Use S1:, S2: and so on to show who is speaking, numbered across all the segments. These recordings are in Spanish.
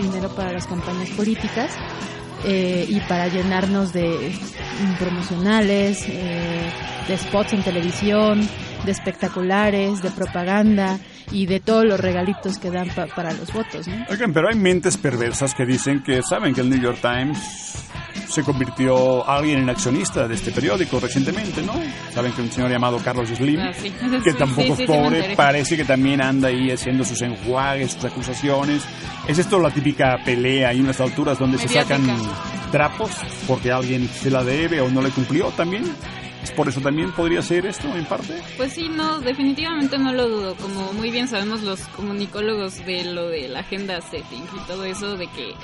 S1: dinero para las campañas políticas eh, y para llenarnos de promocionales, eh, de spots en televisión, de espectaculares, de propaganda y de todos los regalitos que dan para los votos.
S2: pero hay mentes perversas que dicen que saben que el New York Times se convirtió alguien en accionista de este periódico recientemente, ¿no? Saben que un señor llamado Carlos Slim, ah, que tampoco es pobre, parece que también anda ahí haciendo sus enjuagues, sus acusaciones. ¿Es esto la típica pelea y unas alturas donde se sacan trapos porque alguien se la debe o no le cumplió también? ¿Por eso también podría ser esto en parte?
S3: Pues sí, no, definitivamente no lo dudo. Como muy bien sabemos los comunicólogos de lo de la agenda setting y todo eso, de que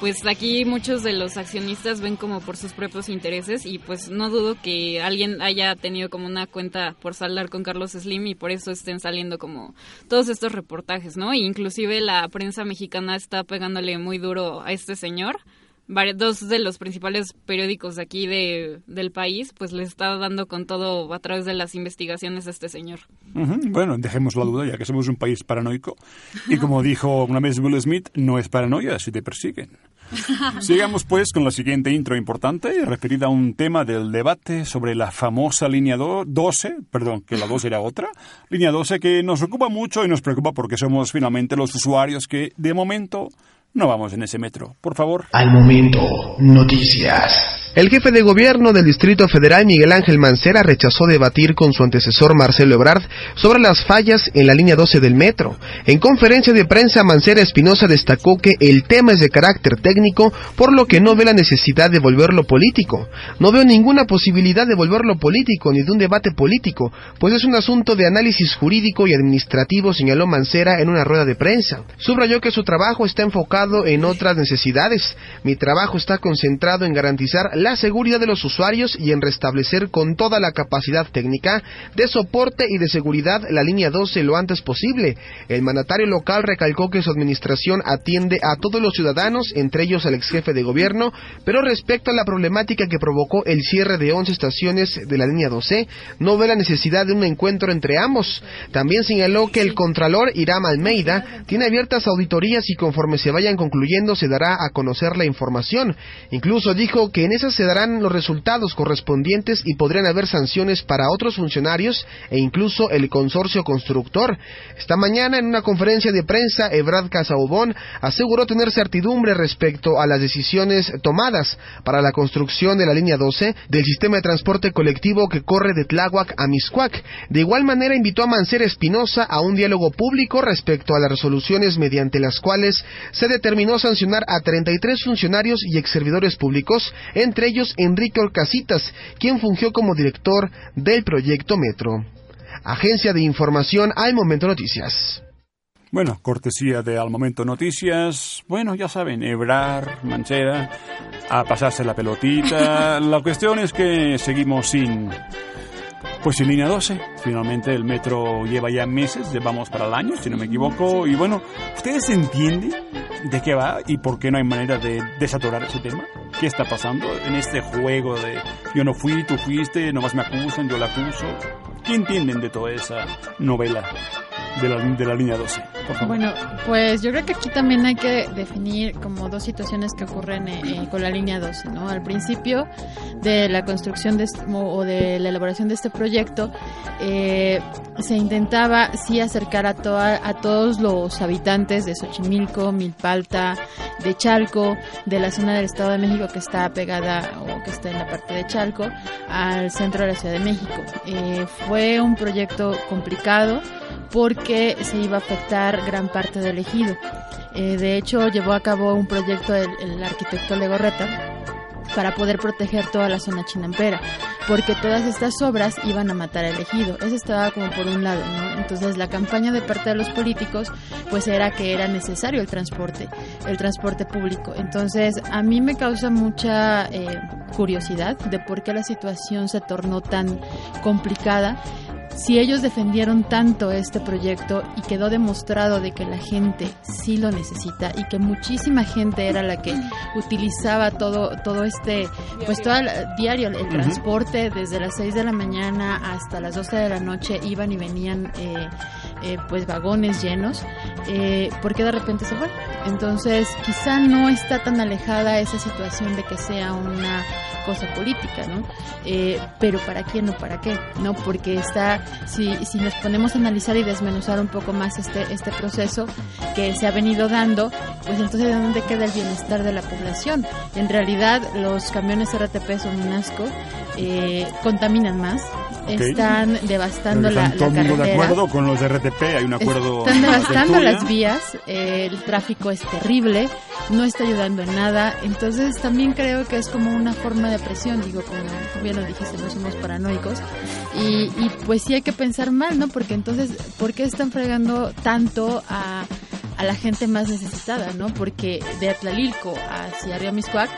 S3: pues aquí muchos de los accionistas ven como por sus propios intereses y pues no dudo que alguien haya tenido como una cuenta por saldar con Carlos Slim y por eso estén saliendo como todos estos reportajes, ¿no? E inclusive la prensa mexicana está pegándole muy duro a este señor dos de los principales periódicos de aquí de, del país, pues le está dando con todo a través de las investigaciones a este señor.
S2: Bueno, dejemos la duda, ya que somos un país paranoico. Y como dijo una vez Will Smith, no es paranoia si te persiguen. Sigamos pues con la siguiente intro importante, referida a un tema del debate sobre la famosa línea 12, perdón, que la 2 era otra, línea 12 que nos ocupa mucho y nos preocupa porque somos finalmente los usuarios que de momento no vamos en ese metro. Por favor.
S4: Al momento, noticias. El jefe de gobierno del Distrito Federal, Miguel Ángel Mancera, rechazó debatir con su antecesor Marcelo Ebrard sobre las fallas en la línea 12 del metro. En conferencia de prensa, Mancera Espinosa destacó que el tema es de carácter técnico, por lo que no ve la necesidad de volverlo político. No veo ninguna posibilidad de volverlo político ni de un debate político, pues es un asunto de análisis jurídico y administrativo, señaló Mancera en una rueda de prensa. Subrayó que su trabajo está enfocado en otras necesidades. Mi trabajo está concentrado en garantizar la seguridad de los usuarios y en restablecer con toda la capacidad técnica de soporte y de seguridad la línea 12 lo antes posible. El mandatario local recalcó que su administración atiende a todos los ciudadanos, entre ellos al ex jefe de gobierno, pero respecto a la problemática que provocó el cierre de 11 estaciones de la línea 12, no ve la necesidad de un encuentro entre ambos. También señaló que el contralor Iram Almeida tiene abiertas auditorías y conforme se vayan concluyendo se dará a conocer la información. Incluso dijo que en se darán los resultados correspondientes y podrían haber sanciones para otros funcionarios e incluso el consorcio constructor. Esta mañana, en una conferencia de prensa, Ebrad Casaubón aseguró tener certidumbre respecto a las decisiones tomadas para la construcción de la línea 12 del sistema de transporte colectivo que corre de Tláhuac a Miscuac. De igual manera, invitó a Mancera Espinosa a un diálogo público respecto a las resoluciones mediante las cuales se determinó sancionar a 33 funcionarios y ex servidores públicos, entre ellos Enrique Orcasitas, quien fungió como director del proyecto Metro. Agencia de Información Al Momento Noticias.
S2: Bueno, cortesía de Al Momento Noticias. Bueno, ya saben, Ebrar, Manchera, a pasarse la pelotita. La cuestión es que seguimos sin pues en línea 12, finalmente el metro lleva ya meses, llevamos para el año, si no me equivoco, y bueno, ¿ustedes entienden de qué va y por qué no hay manera de desatorar ese tema? ¿Qué está pasando en este juego de yo no fui, tú fuiste, nomás me acusan, yo la acuso? ¿Qué entienden de toda esa novela? De la, línea 12.
S1: Bueno, pues yo creo que aquí también hay que definir como dos situaciones que ocurren eh, eh, con la línea 12, ¿no? Al principio de la construcción de o de la elaboración de este proyecto, eh, se intentaba sí acercar a, toda, a todos los habitantes de Xochimilco, Milpalta, de Chalco, de la zona del Estado de México que está pegada o que está en la parte de Chalco, al centro de la Ciudad de México. fue un proyecto complicado porque se iba a afectar gran parte del ejido. Eh, de hecho, llevó a cabo un proyecto el, el arquitecto Legorreta para poder proteger toda la zona chinampera, porque todas estas obras iban a matar al ejido. Eso estaba como por un lado, ¿no? Entonces la campaña de parte de los políticos pues era que era necesario el transporte, el transporte público. Entonces a mí me causa mucha eh, curiosidad de por qué la situación se tornó tan complicada si ellos defendieron tanto este proyecto y quedó demostrado de que la gente sí lo necesita y que muchísima gente era la que utilizaba todo todo este pues todo el diario el transporte desde las 6 de la mañana hasta las 12 de la noche iban y venían eh, eh, pues vagones llenos eh, porque de repente se fue Entonces, quizá no está tan alejada esa situación de que sea una cosa política, ¿no? Eh, pero ¿para quién o para qué? ¿No? Porque está, si, si nos ponemos a analizar y desmenuzar un poco más este, este proceso que se ha venido dando, pues entonces ¿de dónde queda el bienestar de la población? En realidad, los camiones RTP son un asco, eh, contaminan más, están devastando la, el
S2: mundo de acuerdo con los de Hay un acuerdo.
S1: Están devastando las vías, eh, el tráfico es terrible, no está ayudando en nada, entonces también creo que es como una forma de presión, digo, como, bien lo dijiste, no somos paranoicos, y, y pues sí hay que pensar mal, ¿no? Porque entonces, ¿por qué están fregando tanto a a la gente más necesitada, ¿no? Porque de Atlalilco hacia Río Miscuac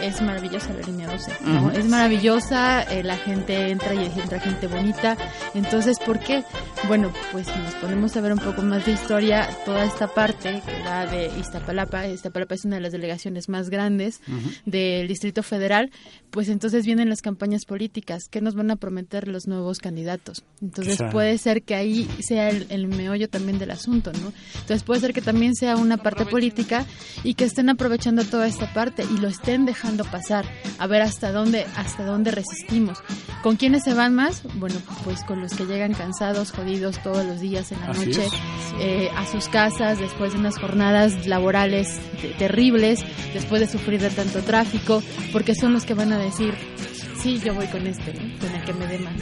S1: es maravillosa la línea 12, ¿no? Es maravillosa, eh, la gente entra y entra gente bonita. Entonces, ¿por qué? Bueno, pues si nos ponemos a ver un poco más de historia, toda esta parte que va de Iztapalapa, Iztapalapa es una de las delegaciones más grandes del Distrito Federal, pues entonces vienen las campañas políticas, ¿qué nos van a prometer los nuevos candidatos? Entonces puede ser que ahí sea el, el meollo también del asunto, ¿no? Entonces puede ser que también sea una parte política y que estén aprovechando toda esta parte y lo estén dejando pasar, a ver hasta dónde, hasta dónde resistimos. ¿Con quiénes se van más? Bueno, pues con los que llegan cansados, jodidos todos los días en la noche, eh, a sus casas después de unas jornadas laborales terribles, después de sufrir de tanto tráfico, porque son los que van a decir, sí, yo voy con este, ¿no? con el que me dé más.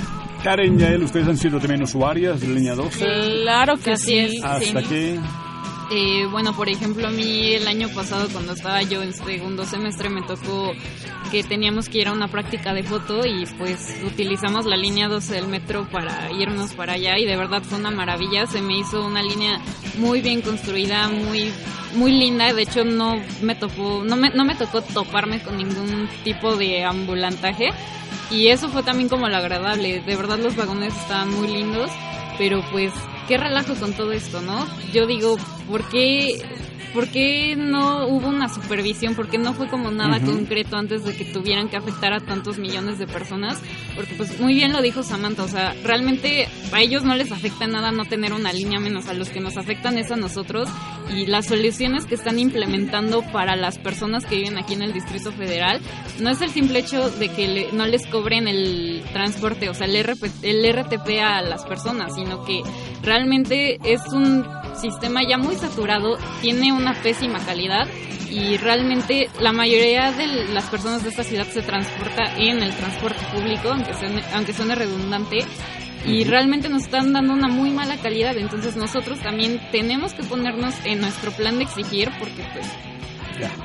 S2: Karen, Yael, ¿ustedes han sido también usuarias de línea 12?
S3: Claro que sí. Es,
S2: ¿Hasta qué?
S3: Eh, bueno, por ejemplo, a mí el año pasado cuando estaba yo en segundo semestre me tocó que teníamos que ir a una práctica de foto y pues utilizamos la línea 12 del metro para irnos para allá y de verdad fue una maravilla, se me hizo una línea muy bien construida, muy muy linda, de hecho no me tocó no me, no me tocó toparme con ningún tipo de ambulantaje y eso fue también como lo agradable, de verdad los vagones estaban muy lindos, pero pues qué relajo con todo esto, ¿no? Yo digo, ¿por qué, ¿por qué no hubo una supervisión? ¿Por qué no fue como nada concreto antes de que tuvieran que afectar a tantos millones de personas? Porque pues muy bien lo dijo Samantha, o sea, realmente a ellos no les afecta nada no tener una línea menos, a los que nos afectan es a nosotros y las soluciones que están implementando para las personas que viven aquí en el Distrito Federal no es el simple hecho de que no les cobren el transporte, o sea, el, el RTP a las personas, sino que realmente es un sistema ya muy saturado, tiene una pésima calidad y realmente la mayoría de las personas de esta ciudad se transporta en el transporte público, aunque suene, aunque suene redundante, y realmente nos están dando una muy mala calidad, entonces nosotros también tenemos que ponernos en nuestro plan de exigir porque pues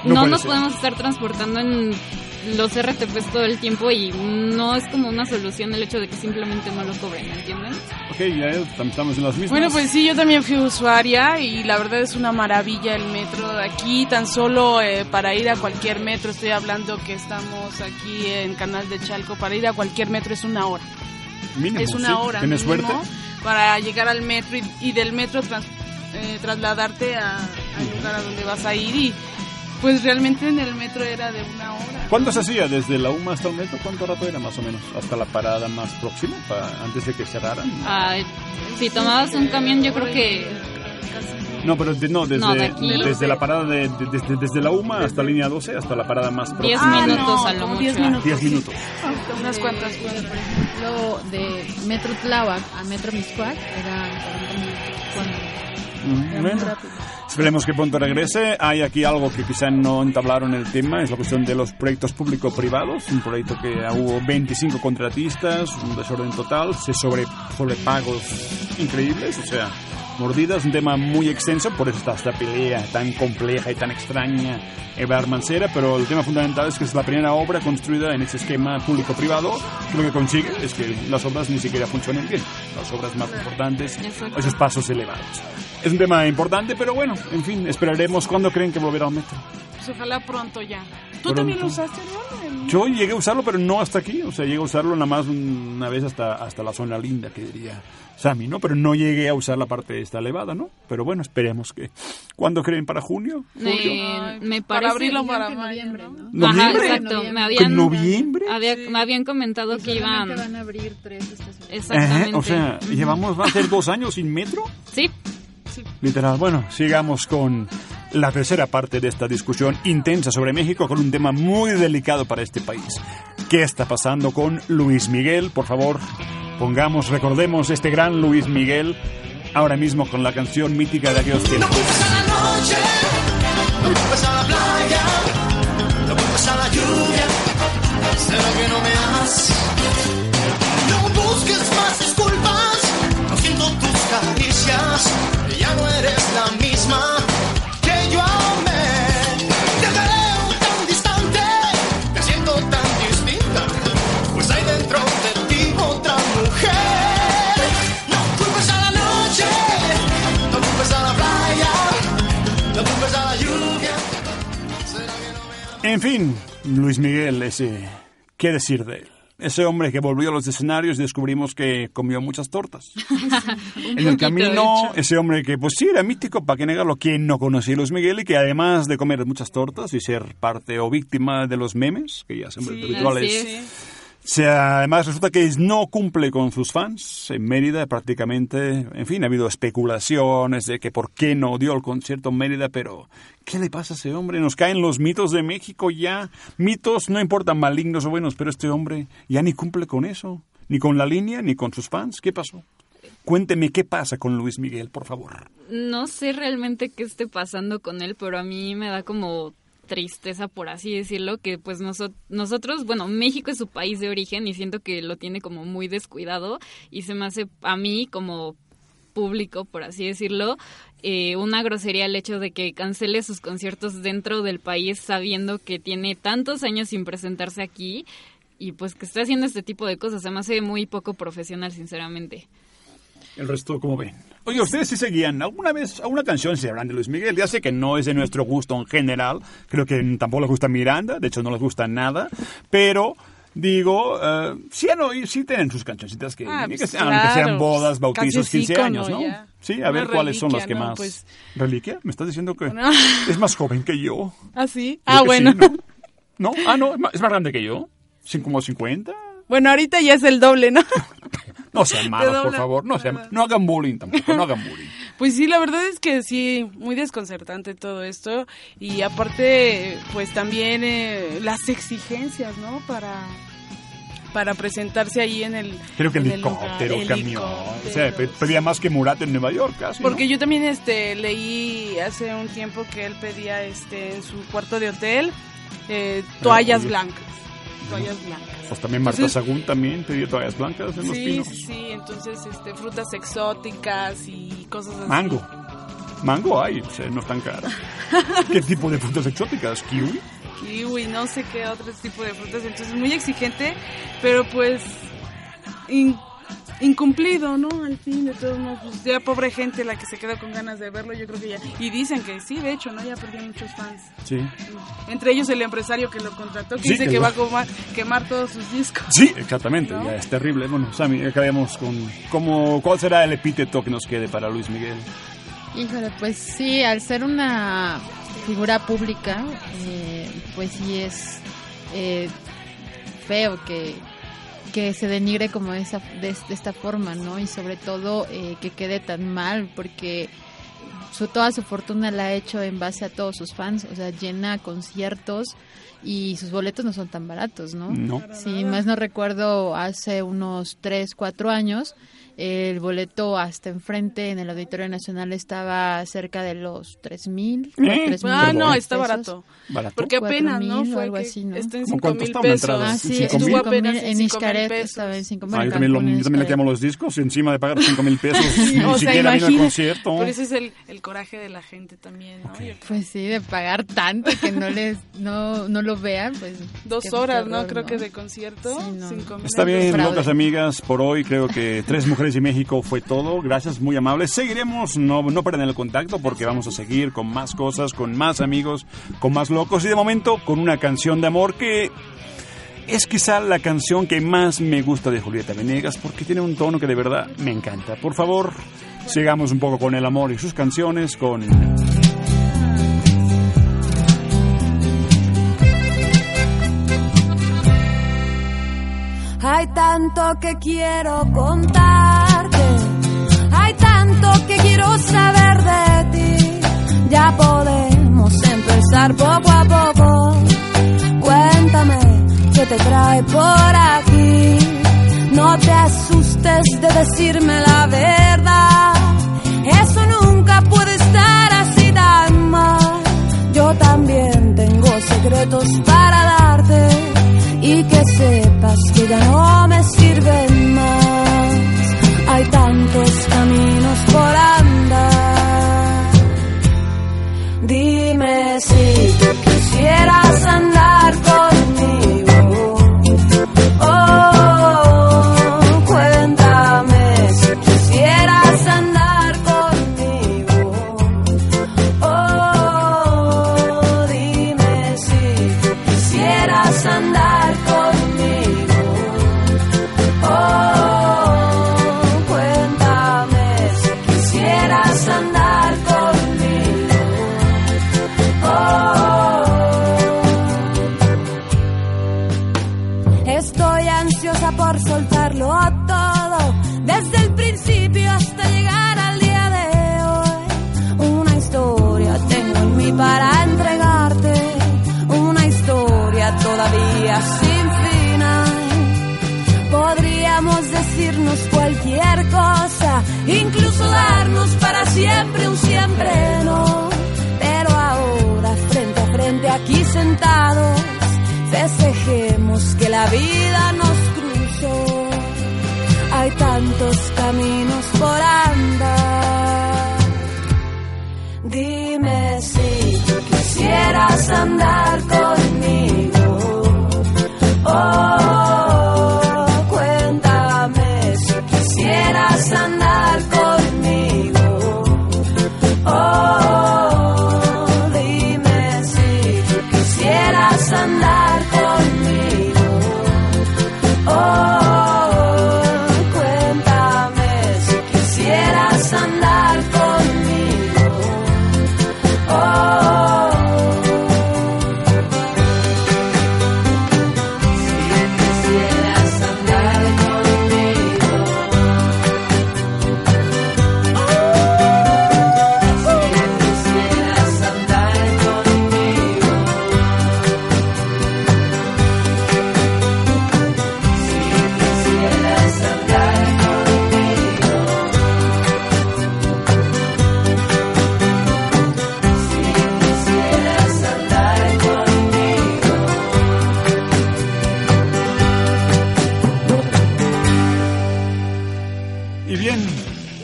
S3: no, no nos podemos estar transportando en los RTPs todo el tiempo y no es como una solución el hecho de que simplemente no lo cobren, ¿entienden?
S2: Ok, ya estamos en las mismas.
S5: Bueno, pues sí, yo también fui usuaria y la verdad es una maravilla el metro de aquí, tan solo eh, para ir a cualquier metro, estoy hablando que estamos aquí en Canal de Chalco, para ir a cualquier metro es una hora.
S2: Mínimo,
S5: es una hora.
S2: ¿Tienes suerte?
S5: Para llegar al metro y, del metro eh, trasladarte a, al lugar a donde vas a ir y pues realmente en el metro era de una hora.
S2: ¿Cuánto se hacía desde la UMA hasta el metro? ¿Cuánto rato era más o menos? ¿Hasta la parada más próxima? ¿Antes de que cerraran?
S3: Ah, si tomabas un camión yo creo que...
S2: No, pero no, desde, desde la parada de, desde, desde, la UMA hasta la línea 12, hasta la parada más próxima.
S3: 10 minutos a lo mucho.
S5: 10 minutos.
S2: 10 minutos.
S5: Unas cuantas.
S1: Por ejemplo, de Metro Tláhuac a Metro Miscuac era 40 minutos. Rápido.
S2: Esperemos que pronto regrese. Hay aquí algo que quizá no entablaron el tema, es la cuestión de los proyectos público-privados. Un proyecto que hubo 25 contratistas, un desorden total, se sobre, sobrepagos increíbles, o sea, mordidas, un tema muy extenso, por eso está esta pelea tan compleja y tan extraña Evar Mancera, pero el tema fundamental es que es la primera obra construida en ese esquema público-privado, que lo que consigue es que las obras ni siquiera funcionen bien, las obras más importantes, esos pasos elevados. Es un tema importante, pero bueno, en fin, esperaremos cuándo creen que volverá al metro.
S5: Pues ojalá pronto ya. ¿Tú también lo usaste,
S2: ¿no? Yo llegué a usarlo, pero no hasta aquí. O sea, llegué a usarlo nada más una vez hasta, hasta la zona linda, que diría Sammy, ¿no? Pero no llegué a usar la parte esta elevada, ¿no? Pero bueno, esperemos que... ¿Cuándo creen? ¿Para junio?
S3: Me, me parece...
S5: Para abril o para
S1: noviembre, ¿no?
S2: ¿Noviembre?
S3: Ajá, exacto. Me habían,
S2: ¿Noviembre?
S3: Había, me habían comentado que iban...
S1: van a abrir tres estaciones.
S3: Exactamente.
S2: Ajá, o sea, ¿llevamos, va a ser dos años sin metro?
S3: Sí.
S2: Literal. Bueno, sigamos con la tercera parte de esta discusión intensa sobre México con un tema muy delicado para este país. ¿Qué está pasando con Luis Miguel? Por favor, pongamos, recordemos este gran Luis Miguel ahora mismo con la canción mítica de aquellos tiempos.
S6: No culpes a la noche, no culpes a la playa, no culpes a la lluvia. ¿Será que no me
S2: Luis Miguel, ese... ¿Qué decir de él? Ese hombre que volvió a los escenarios y descubrimos que comió muchas tortas. en el camino, ese hombre que pues sí era mítico, para que negarlo, quien no conocía a Luis Miguel y que además de comer muchas tortas y ser parte o víctima de los memes, que ya son
S5: Sí,
S2: habituales,
S3: así es.
S2: Se- además resulta que no cumple con sus fans. En Mérida prácticamente, en fin, ha habido especulaciones de que por qué no dio el concierto en Mérida, pero ¿qué le pasa a ese hombre? Nos caen los mitos de México ya. Mitos no importan malignos o buenos, pero este hombre ya ni cumple con eso. Ni con la línea, ni con sus fans. ¿Qué pasó? Cuénteme qué pasa con Luis Miguel, por favor.
S3: No sé realmente qué esté pasando con él, pero a mí me da como tristeza, por así decirlo, que pues noso- nosotros, bueno, México es su país de origen y siento que lo tiene como muy descuidado y se me hace a mí como público, por así decirlo, eh, una grosería el hecho de que cancele sus conciertos dentro del país sabiendo que tiene tantos años sin presentarse aquí y pues que esté haciendo este tipo de cosas. Se me hace muy poco profesional, sinceramente.
S2: El resto, ¿cómo ven? Oye, ¿ustedes sí seguían alguna vez alguna canción se hablan de Luis Miguel? Ya sé que no es de nuestro gusto en general, creo que tampoco les gusta Miranda, de hecho no les gusta nada, pero digo, eh, sí, oído- sí tienen sus cancioncitas que,
S5: Ah, pues
S2: que sean, aunque sean
S5: claro,
S2: bodas, bautizos,
S5: canciones
S2: 15
S5: ícono
S2: años, ¿no?
S5: ya.
S2: Sí, a
S5: Una
S2: ver cuáles son las
S5: reliquia,
S2: que
S5: ¿no?
S2: más...
S5: Pues-
S2: ¿Reliquia? ¿Me estás diciendo que
S5: No.
S2: es más joven que yo?
S5: ¿Ah, sí?
S2: Creo
S5: Ah, bueno.
S2: sí, ¿no? ¿No? Ah, no, es más, grande que yo. ¿Cin- ¿Como 50?
S5: Bueno, ahorita ya es el doble, ¿no?
S2: No sean malos, por favor. No, sean, no hagan bullying tampoco, no hagan bullying.
S5: Pues sí, la verdad es que sí, muy desconcertante todo esto. Y aparte, pues también eh, las exigencias, ¿no? Para para presentarse ahí en el
S2: Creo que
S5: en el
S2: helicóptero,
S5: lugar,
S2: camión. O sea, pe- pedía más que Murat en Nueva York casi. ¿no?
S5: Porque yo también este leí hace un tiempo que él pedía este en su cuarto de hotel eh, toallas blancas. Toallas blancas.
S2: Pues también Marta
S5: Entonces-
S2: Sagún también pedía toallas blancas en los pinos.
S5: sí, sí, entonces este frutas exóticas y cosas así.
S2: Mango. Mango hay, o sea, no es tan caro. ¿Qué tipo de frutas exóticas? ¿Kiwi?
S5: kiwi, no sé qué otro tipo de frutas, entonces muy exigente, pero pues in- incumplido, ¿no? Al fin, de todos modos, pues ya pobre gente la que se queda con ganas de verlo, yo creo que ya. Y dicen que sí, de hecho, ¿no? Ya perdió muchos fans.
S2: Sí.
S5: Entre ellos el empresario que lo contrató, que
S2: Sí,
S5: dice
S2: que
S5: va a quemar, quemar todos sus discos.
S2: Sí, exactamente,
S5: ¿No?
S2: ya es terrible. Bueno, Sammy, acabemos con cómo, cuál será el epíteto que nos quede para Luis Miguel.
S1: Híjole, pues sí, al ser una figura pública, eh, pues sí es eh, feo que, que se denigre como esa, de, de esta forma, ¿no? Y sobre todo eh, que quede tan mal, porque su, toda su fortuna la ha hecho en base a todos sus fans, o sea, llena conciertos y sus boletos no son tan baratos, ¿no?
S2: No.
S1: Si más no recuerdo, hace unos 3, 4 años, el boleto hasta enfrente en el Auditorio Nacional estaba cerca de los 3 mil.
S2: ¿Eh?
S5: Ah, no, está barato.
S2: ¿Barato?
S5: Porque apenas, ¿no?
S1: mil
S5: Fue
S1: algo
S5: que
S1: así, ¿no?
S5: está en
S2: ¿Cómo
S5: 5
S2: cuánto
S5: mil pesos.
S1: Ah,
S2: ¿Sí,
S1: sí,
S2: cinco
S1: estuvo
S2: mil?
S5: apenas
S1: en,
S5: en mil pesos.
S1: estaba en 5
S2: Ah, yo también, lo- yo también le quemo los discos y encima de pagar 5 mil pesos, ni
S5: o sea,
S2: siquiera vino al concierto.
S5: Pero ese es el, el coraje de la gente también, ¿no? Yo-
S1: Pues sí, de pagar tanto que no les no, no lo vean, pues...
S5: Dos horas, ¿no?
S1: horror,
S5: Creo que de concierto.
S1: Sí, no.
S5: cinco mil
S2: Está bien, locas amigas, por hoy creo que Tres Mujeres y México fue todo. Gracias, muy amables. Seguiremos, no, no perden el contacto porque vamos a seguir con más cosas, con más amigos, con más locos y de momento con una canción de amor que es quizá la canción que más me gusta de Julieta Venegas porque tiene un tono que de verdad me encanta. Por favor, sigamos un poco con el amor y sus canciones con...
S7: Hay tanto que quiero contarte, hay tanto que quiero saber de ti. Ya podemos pasar poco a poco. Cuéntame qué te trae por aquí. No te asustes de decirme incluso darnos para siempre un siempre no. Pero ahora, frente a frente, aquí sentados, festejemos que la vida nos cruzó. Hay tantos caminos por andar. Dime si tú quisieras andar conmigo.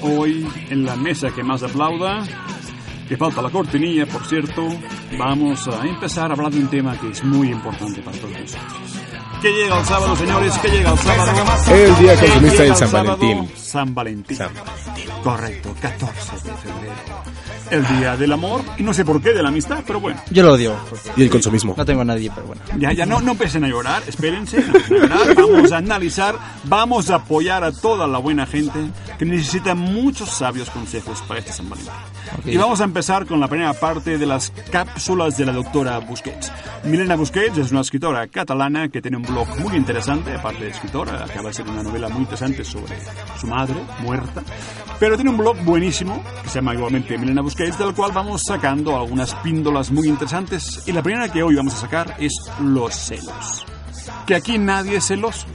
S2: Hoy en la mesa que más aplauda, que falta la cortinilla, por cierto, vamos a empezar a hablar de un tema que es muy importante para todos nosotros. ¿Qué llega el sábado, señores? ¿Qué llega el sábado?
S8: El día
S2: ¿Qué
S8: consumista del
S2: el
S8: San? Valentín.
S2: San Valentín.
S8: San
S2: Correcto, 14 de febrero. El día del amor, y no sé por qué de la amistad, pero bueno.
S9: Yo lo odio.
S8: Y el consumismo.
S9: No tengo a nadie, pero bueno.
S2: Ya, ya, no, no empiecen a llorar, espérense, no empiecen a llorar, vamos a analizar, vamos a apoyar a toda la buena gente que necesita muchos sabios consejos para este San Valentín. Y vamos a empezar con la primera parte de las cápsulas de la doctora Busquets. Milena Busquets es una escritora catalana que tiene un blog muy interesante, aparte de escritora, acaba de ser una novela muy interesante sobre su madre, muerta, pero tiene un blog buenísimo, que se llama igualmente Milena Busquets, del cual vamos sacando algunas píndolas muy interesantes, y la primera que hoy vamos a sacar es los celos. Que aquí nadie es celoso,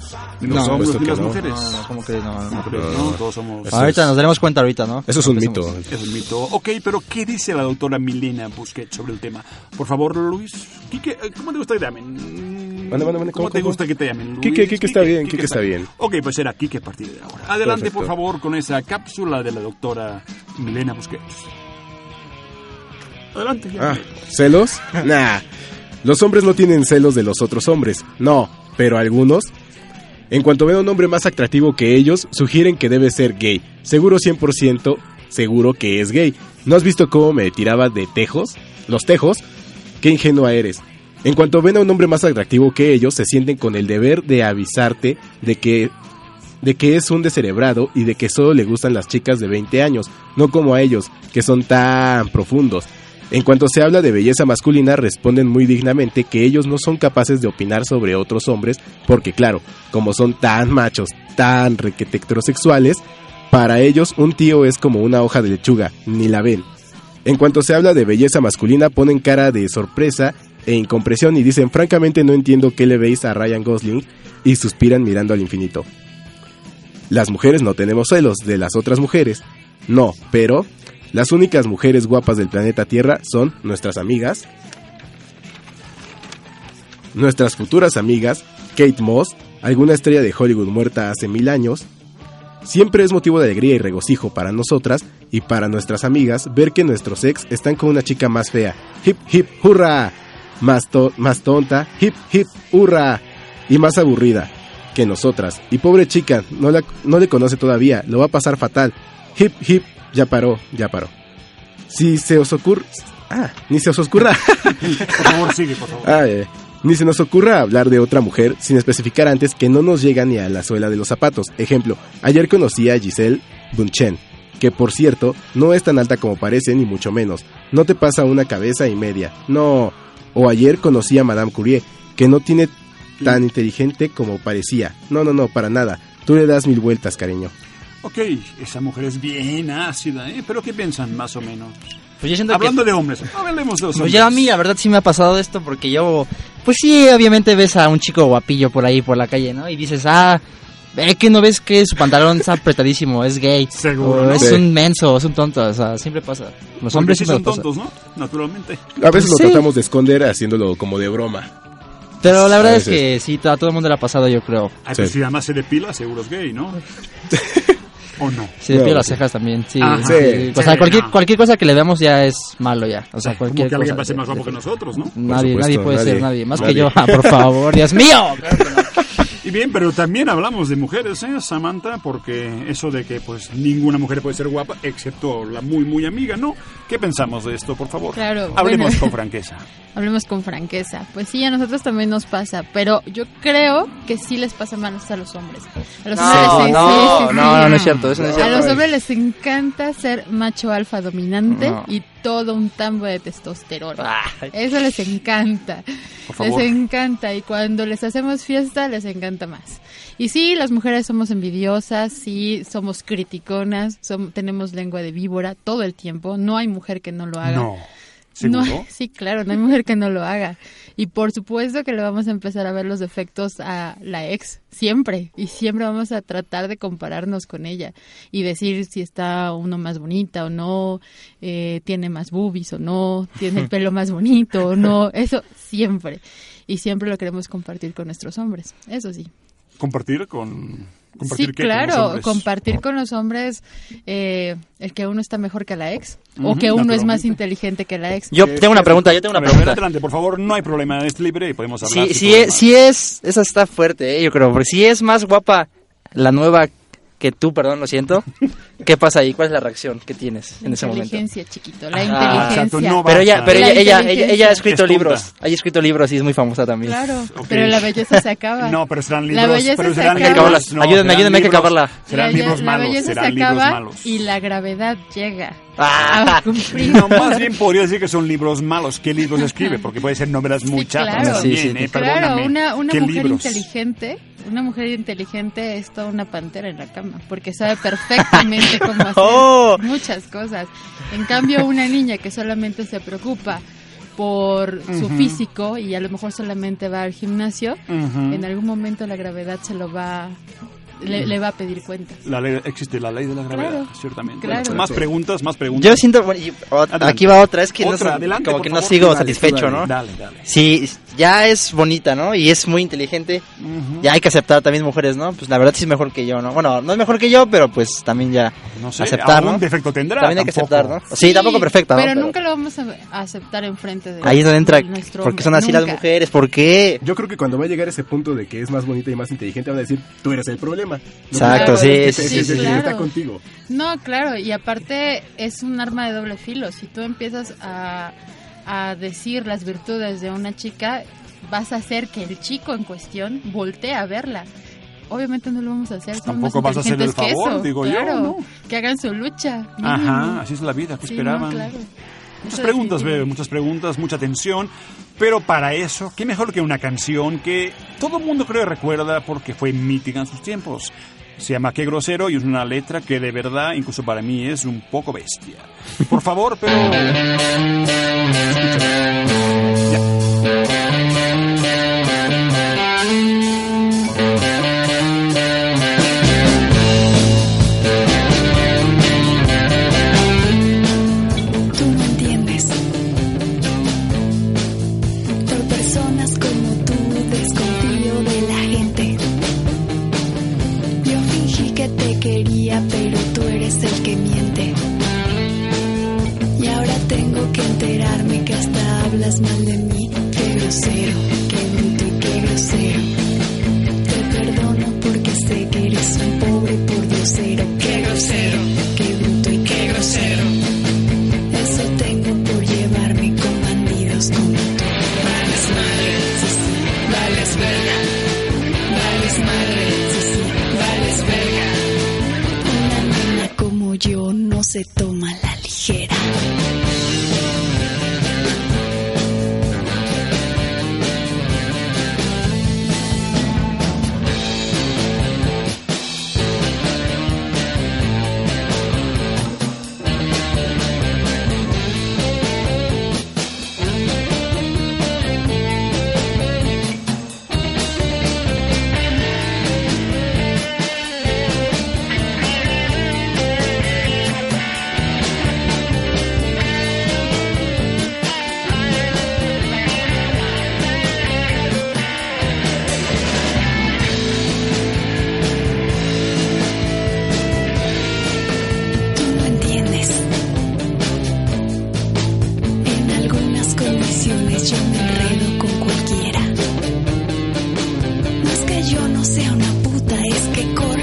S2: ni los
S9: No,
S2: hombres
S8: puesto
S2: ni
S8: que
S2: las
S8: no.
S2: mujeres.
S9: No, no, ¿cómo crees? No, no.
S2: ¿No crees, no? Todos somos...
S8: Eso
S9: ahorita
S8: es-
S9: nos daremos cuenta ahorita, ¿no?
S8: Eso es un mito.
S2: Es un mito. Ok, pero ¿qué dice la doctora Milena Busquets sobre el tema? Por favor, Luis. Quique, eh, ¿Cómo te gusta que te llamen?
S8: Mande, mande, mande,
S2: ¿Cómo
S8: ¿cómo,
S2: te
S8: cómo?
S2: gusta que te llamen? Luis?
S8: Quique, Quique está bien, Quique está bien.
S2: Ok, pues será Quique a partir de ahora. Adelante,
S8: Perfecto.
S2: por favor, con esa cápsula de la doctora Milena Busquets. Adelante. ya.
S8: Ah, ¿celos? Nah. Los hombres no tienen celos de los otros hombres. No, pero algunos. En cuanto ven a un hombre más atractivo que ellos, sugieren que debe ser gay. Seguro 100% seguro que es gay. ¿No has visto cómo me tiraba de tejos? ¿Los tejos? Qué ingenua eres. En cuanto ven a un hombre más atractivo que ellos, se sienten con el deber de avisarte de que de que es un descerebrado y de que solo le gustan las chicas de 20 años, no como a ellos, que son tan profundos. En cuanto se habla de belleza masculina, responden muy dignamente que ellos no son capaces de opinar sobre otros hombres, porque claro, como son tan machos, tan requete heterosexuales, para ellos un tío es como una hoja de lechuga, ni la ven. En cuanto se habla de belleza masculina, ponen cara de sorpresa e incompresión y dicen, francamente no entiendo qué le veis a Ryan Gosling y suspiran mirando al infinito. Las mujeres no tenemos celos de las otras mujeres. No, pero las únicas mujeres guapas del planeta Tierra son nuestras amigas, nuestras futuras amigas, Kate Moss, alguna estrella de Hollywood muerta hace mil años. Siempre es motivo de alegría y regocijo para nosotras y para nuestras amigas ver que nuestros ex están con una chica más fea. Hip hip hurra. Más, to- más tonta, hip hip hurra. Y más aburrida que nosotras. Y pobre chica, no, la- no le conoce todavía, lo va a pasar fatal. Hip hip, ya paró, ya paró. Si se os ocurre... Ah, ni se os ocurra.
S2: Por favor, sigue, por favor.
S8: Ah, eh. Ni se nos ocurra hablar de otra mujer sin especificar antes que no nos llega ni a la suela de los zapatos. Ejemplo, ayer conocí a Giselle Bunchen, que por cierto no es tan alta como parece ni mucho menos. No te pasa una cabeza y media. No. O ayer conocí a Madame Curie, que no tiene tan inteligente como parecía. No, no, no, para nada. Tú le das mil vueltas, cariño.
S2: Ok, esa mujer es bien ácida, ¿eh? Pero ¿qué piensan más o menos?
S9: Pues yo siento
S2: Hablando
S9: que...
S2: de hombres, hablemos de los
S9: Pues
S2: hombres.
S9: ya a mí, la verdad, sí me ha pasado esto porque yo... Pues sí, obviamente ves a un chico guapillo por ahí, por la calle, ¿no? Y dices, ah... Es que no ves que su pantalón está apretadísimo, es gay.
S2: Seguro,
S9: es
S8: Sí.
S9: un menso, es un tonto, o sea, siempre pasa. Los
S2: Porque
S9: hombres
S2: sí
S9: siempre
S2: son
S9: pasa.
S2: tontos, ¿no? Naturalmente.
S8: A veces lo
S9: Sí.
S8: tratamos de esconder haciéndolo como de broma.
S9: Pero la verdad es que sí, a todo el mundo le ha pasado, yo creo.
S2: Ay,
S8: Sí.
S2: pues si además se depila, seguro es gay, ¿no? ¿O no?
S9: Si le
S8: No,
S9: pide las
S8: sí.
S9: cejas también, sí.
S2: Ajá.
S9: sí.
S8: Sí.
S9: O sea,
S2: Sí,
S9: cualquier,
S2: no.
S9: cualquier cosa que le veamos ya es malo ya. O sea,
S2: Como
S9: cualquier
S2: que alguien
S9: cosa.
S2: va a ser más guapo que nosotros, ¿no?
S9: Nadie,
S8: supuesto,
S9: nadie puede
S8: nadie.
S9: ser nadie. Más
S8: Nadie.
S9: que yo. Ah, por favor, Dios mío.
S2: Y bien, pero también hablamos de mujeres, ¿eh, Samantha? Porque eso de que pues ninguna mujer puede ser guapa, excepto la muy, muy amiga, ¿no? ¿Qué pensamos de esto, por favor?
S1: Claro,
S2: Hablemos
S1: bueno.
S2: con franqueza.
S1: Hablemos con franqueza. Pues sí, a nosotros también nos pasa, pero yo creo que sí les pasa más a los hombres. A los hombres
S9: No,
S1: les-
S9: no,
S1: sí, sí, sí.
S9: no, no, no es cierto. Eso no es
S1: A
S9: cierto.
S1: los hombres les encanta ser macho alfa dominante
S9: No.
S1: y todo un tambo de testosterona.
S9: Ay.
S1: Eso les encanta.
S2: Por favor.
S1: Les encanta y cuando les hacemos fiesta les encanta más. Y sí, las mujeres somos envidiosas, sí, somos criticonas, som- tenemos lengua de víbora todo el tiempo. No hay mujer que no lo haga.
S2: No. ¿Seguro?
S1: No, sí, claro, no hay mujer que no lo haga. Y por supuesto que le vamos a empezar a ver los defectos a la ex, siempre. Y siempre vamos a tratar de compararnos con ella y decir si está uno más bonita o no, eh, tiene más boobies o no, tiene el pelo más bonito o no. Eso siempre. Y siempre lo queremos compartir con nuestros hombres, eso sí.
S2: Compartir con... ¿Compartir
S1: Sí,
S2: qué con los
S1: claro, compartir con los hombres eh, el que uno está mejor que la ex o que uno es más inteligente que la ex.
S9: Yo tengo una pregunta, yo tengo una
S2: ver,
S9: pregunta.
S2: adelante, por favor, no hay problema, es libre y podemos hablar.
S9: Sí, sí
S2: problema.
S9: es, sí es, esa está fuerte, eh, yo creo, porque si es más guapa la nueva que tú, perdón, lo siento, ¿qué pasa ahí? ¿Cuál es la reacción que tienes
S1: La
S9: en ese momento?
S1: inteligencia, chiquito, la
S9: Ah,
S1: inteligencia.
S2: exacto, no va-
S9: Pero ella, pero
S1: La
S9: ella, ella, ella, ella ha escrito
S2: Es
S9: libros, ha escrito libros y es muy famosa también.
S1: Claro,
S2: Ok.
S1: pero la belleza se acaba.
S2: No, pero serán
S1: La
S2: libros.
S1: belleza
S2: pero
S1: se
S2: serán
S1: acaba.
S2: libros, no,
S9: Ayúdenme, ayúdenme, que
S2: libros-
S9: acabarla.
S2: Serán
S1: la,
S2: libros
S1: la
S2: malos,
S1: belleza
S2: serán
S1: se
S2: libros
S1: acaba
S2: malos.
S1: y la gravedad llega
S9: Ah.
S2: No, más bien podría decir que son libros malos. ¿Qué libros escribe? Porque puede ser novelas muy
S1: Sí,
S2: chatas
S1: claro.
S2: también,
S9: Sí, sí.
S2: ¿eh?
S1: Claro,
S2: Perdóname.
S1: una, una
S2: ¿Qué
S1: mujer
S2: libros?
S1: inteligente, una mujer inteligente es toda una pantera en la cama, porque sabe perfectamente cómo hacer
S9: Oh.
S1: muchas cosas. En cambio, una niña que solamente se preocupa por su físico y a lo mejor solamente va al gimnasio, en algún momento la gravedad se lo va, le, le va a pedir cuentas.
S2: La ley- existe la ley de la gravedad,
S1: Claro,
S2: ciertamente.
S1: claro.
S2: Más preguntas, más preguntas.
S9: Yo siento, bueno, y
S2: Adelante.
S9: aquí va otra, es que no,
S2: Otra,
S9: sé,
S2: adelante,
S9: como que
S2: favor.
S9: no sigo
S2: Dale,
S9: satisfecho,
S2: dale,
S9: ¿no?
S2: Dale, dale.
S9: Si ya es bonita, ¿no? Y es muy inteligente, ya hay que aceptar también mujeres, ¿no? Pues la verdad sí es mejor que yo, ¿no? Bueno, no es mejor que yo, pero pues también ya
S2: No sé,
S9: aceptar, ¿no?
S2: defecto tendrá.
S9: También hay que aceptar, ¿no? Sí, tampoco perfecta, ¿no?
S1: Pero, nunca lo vamos a aceptar enfrente de
S9: Ahí es donde entra, porque son así las mujeres, ¿por qué?
S8: Yo creo que cuando va a llegar ese punto de que es más bonita y más inteligente, van a decir, tú eres el problema. No
S9: Exacto, sí, sí,
S1: claro.
S8: está contigo.
S1: No, claro, y aparte es un arma de doble filo. Si tú empiezas a, a decir las virtudes de una chica, vas a hacer que el chico en cuestión voltee a verla. Obviamente no lo vamos a hacer,
S2: Tampoco vas a hacer el
S1: que
S2: favor,
S1: eso.
S2: digo yo, ¿no?
S1: que hagan su lucha.
S2: Ajá,
S1: mínimo.
S2: así es la vida, ¿qué
S1: Sí,
S2: esperaban?
S1: no, claro.
S2: Muchas preguntas. Bebe, muchas preguntas, mucha tensión. Pero para eso, ¿qué mejor que una canción que todo el mundo creo que recuerda porque fue mítica en sus tiempos? Se llama Qué grosero y es una letra que de verdad, incluso para mí, es un poco bestia. Por favor, pero...
S10: Tú que te quería, pero tú eres el que miente. Y ahora tengo que enterarme que hasta hablas mal de mí. Qué grosero,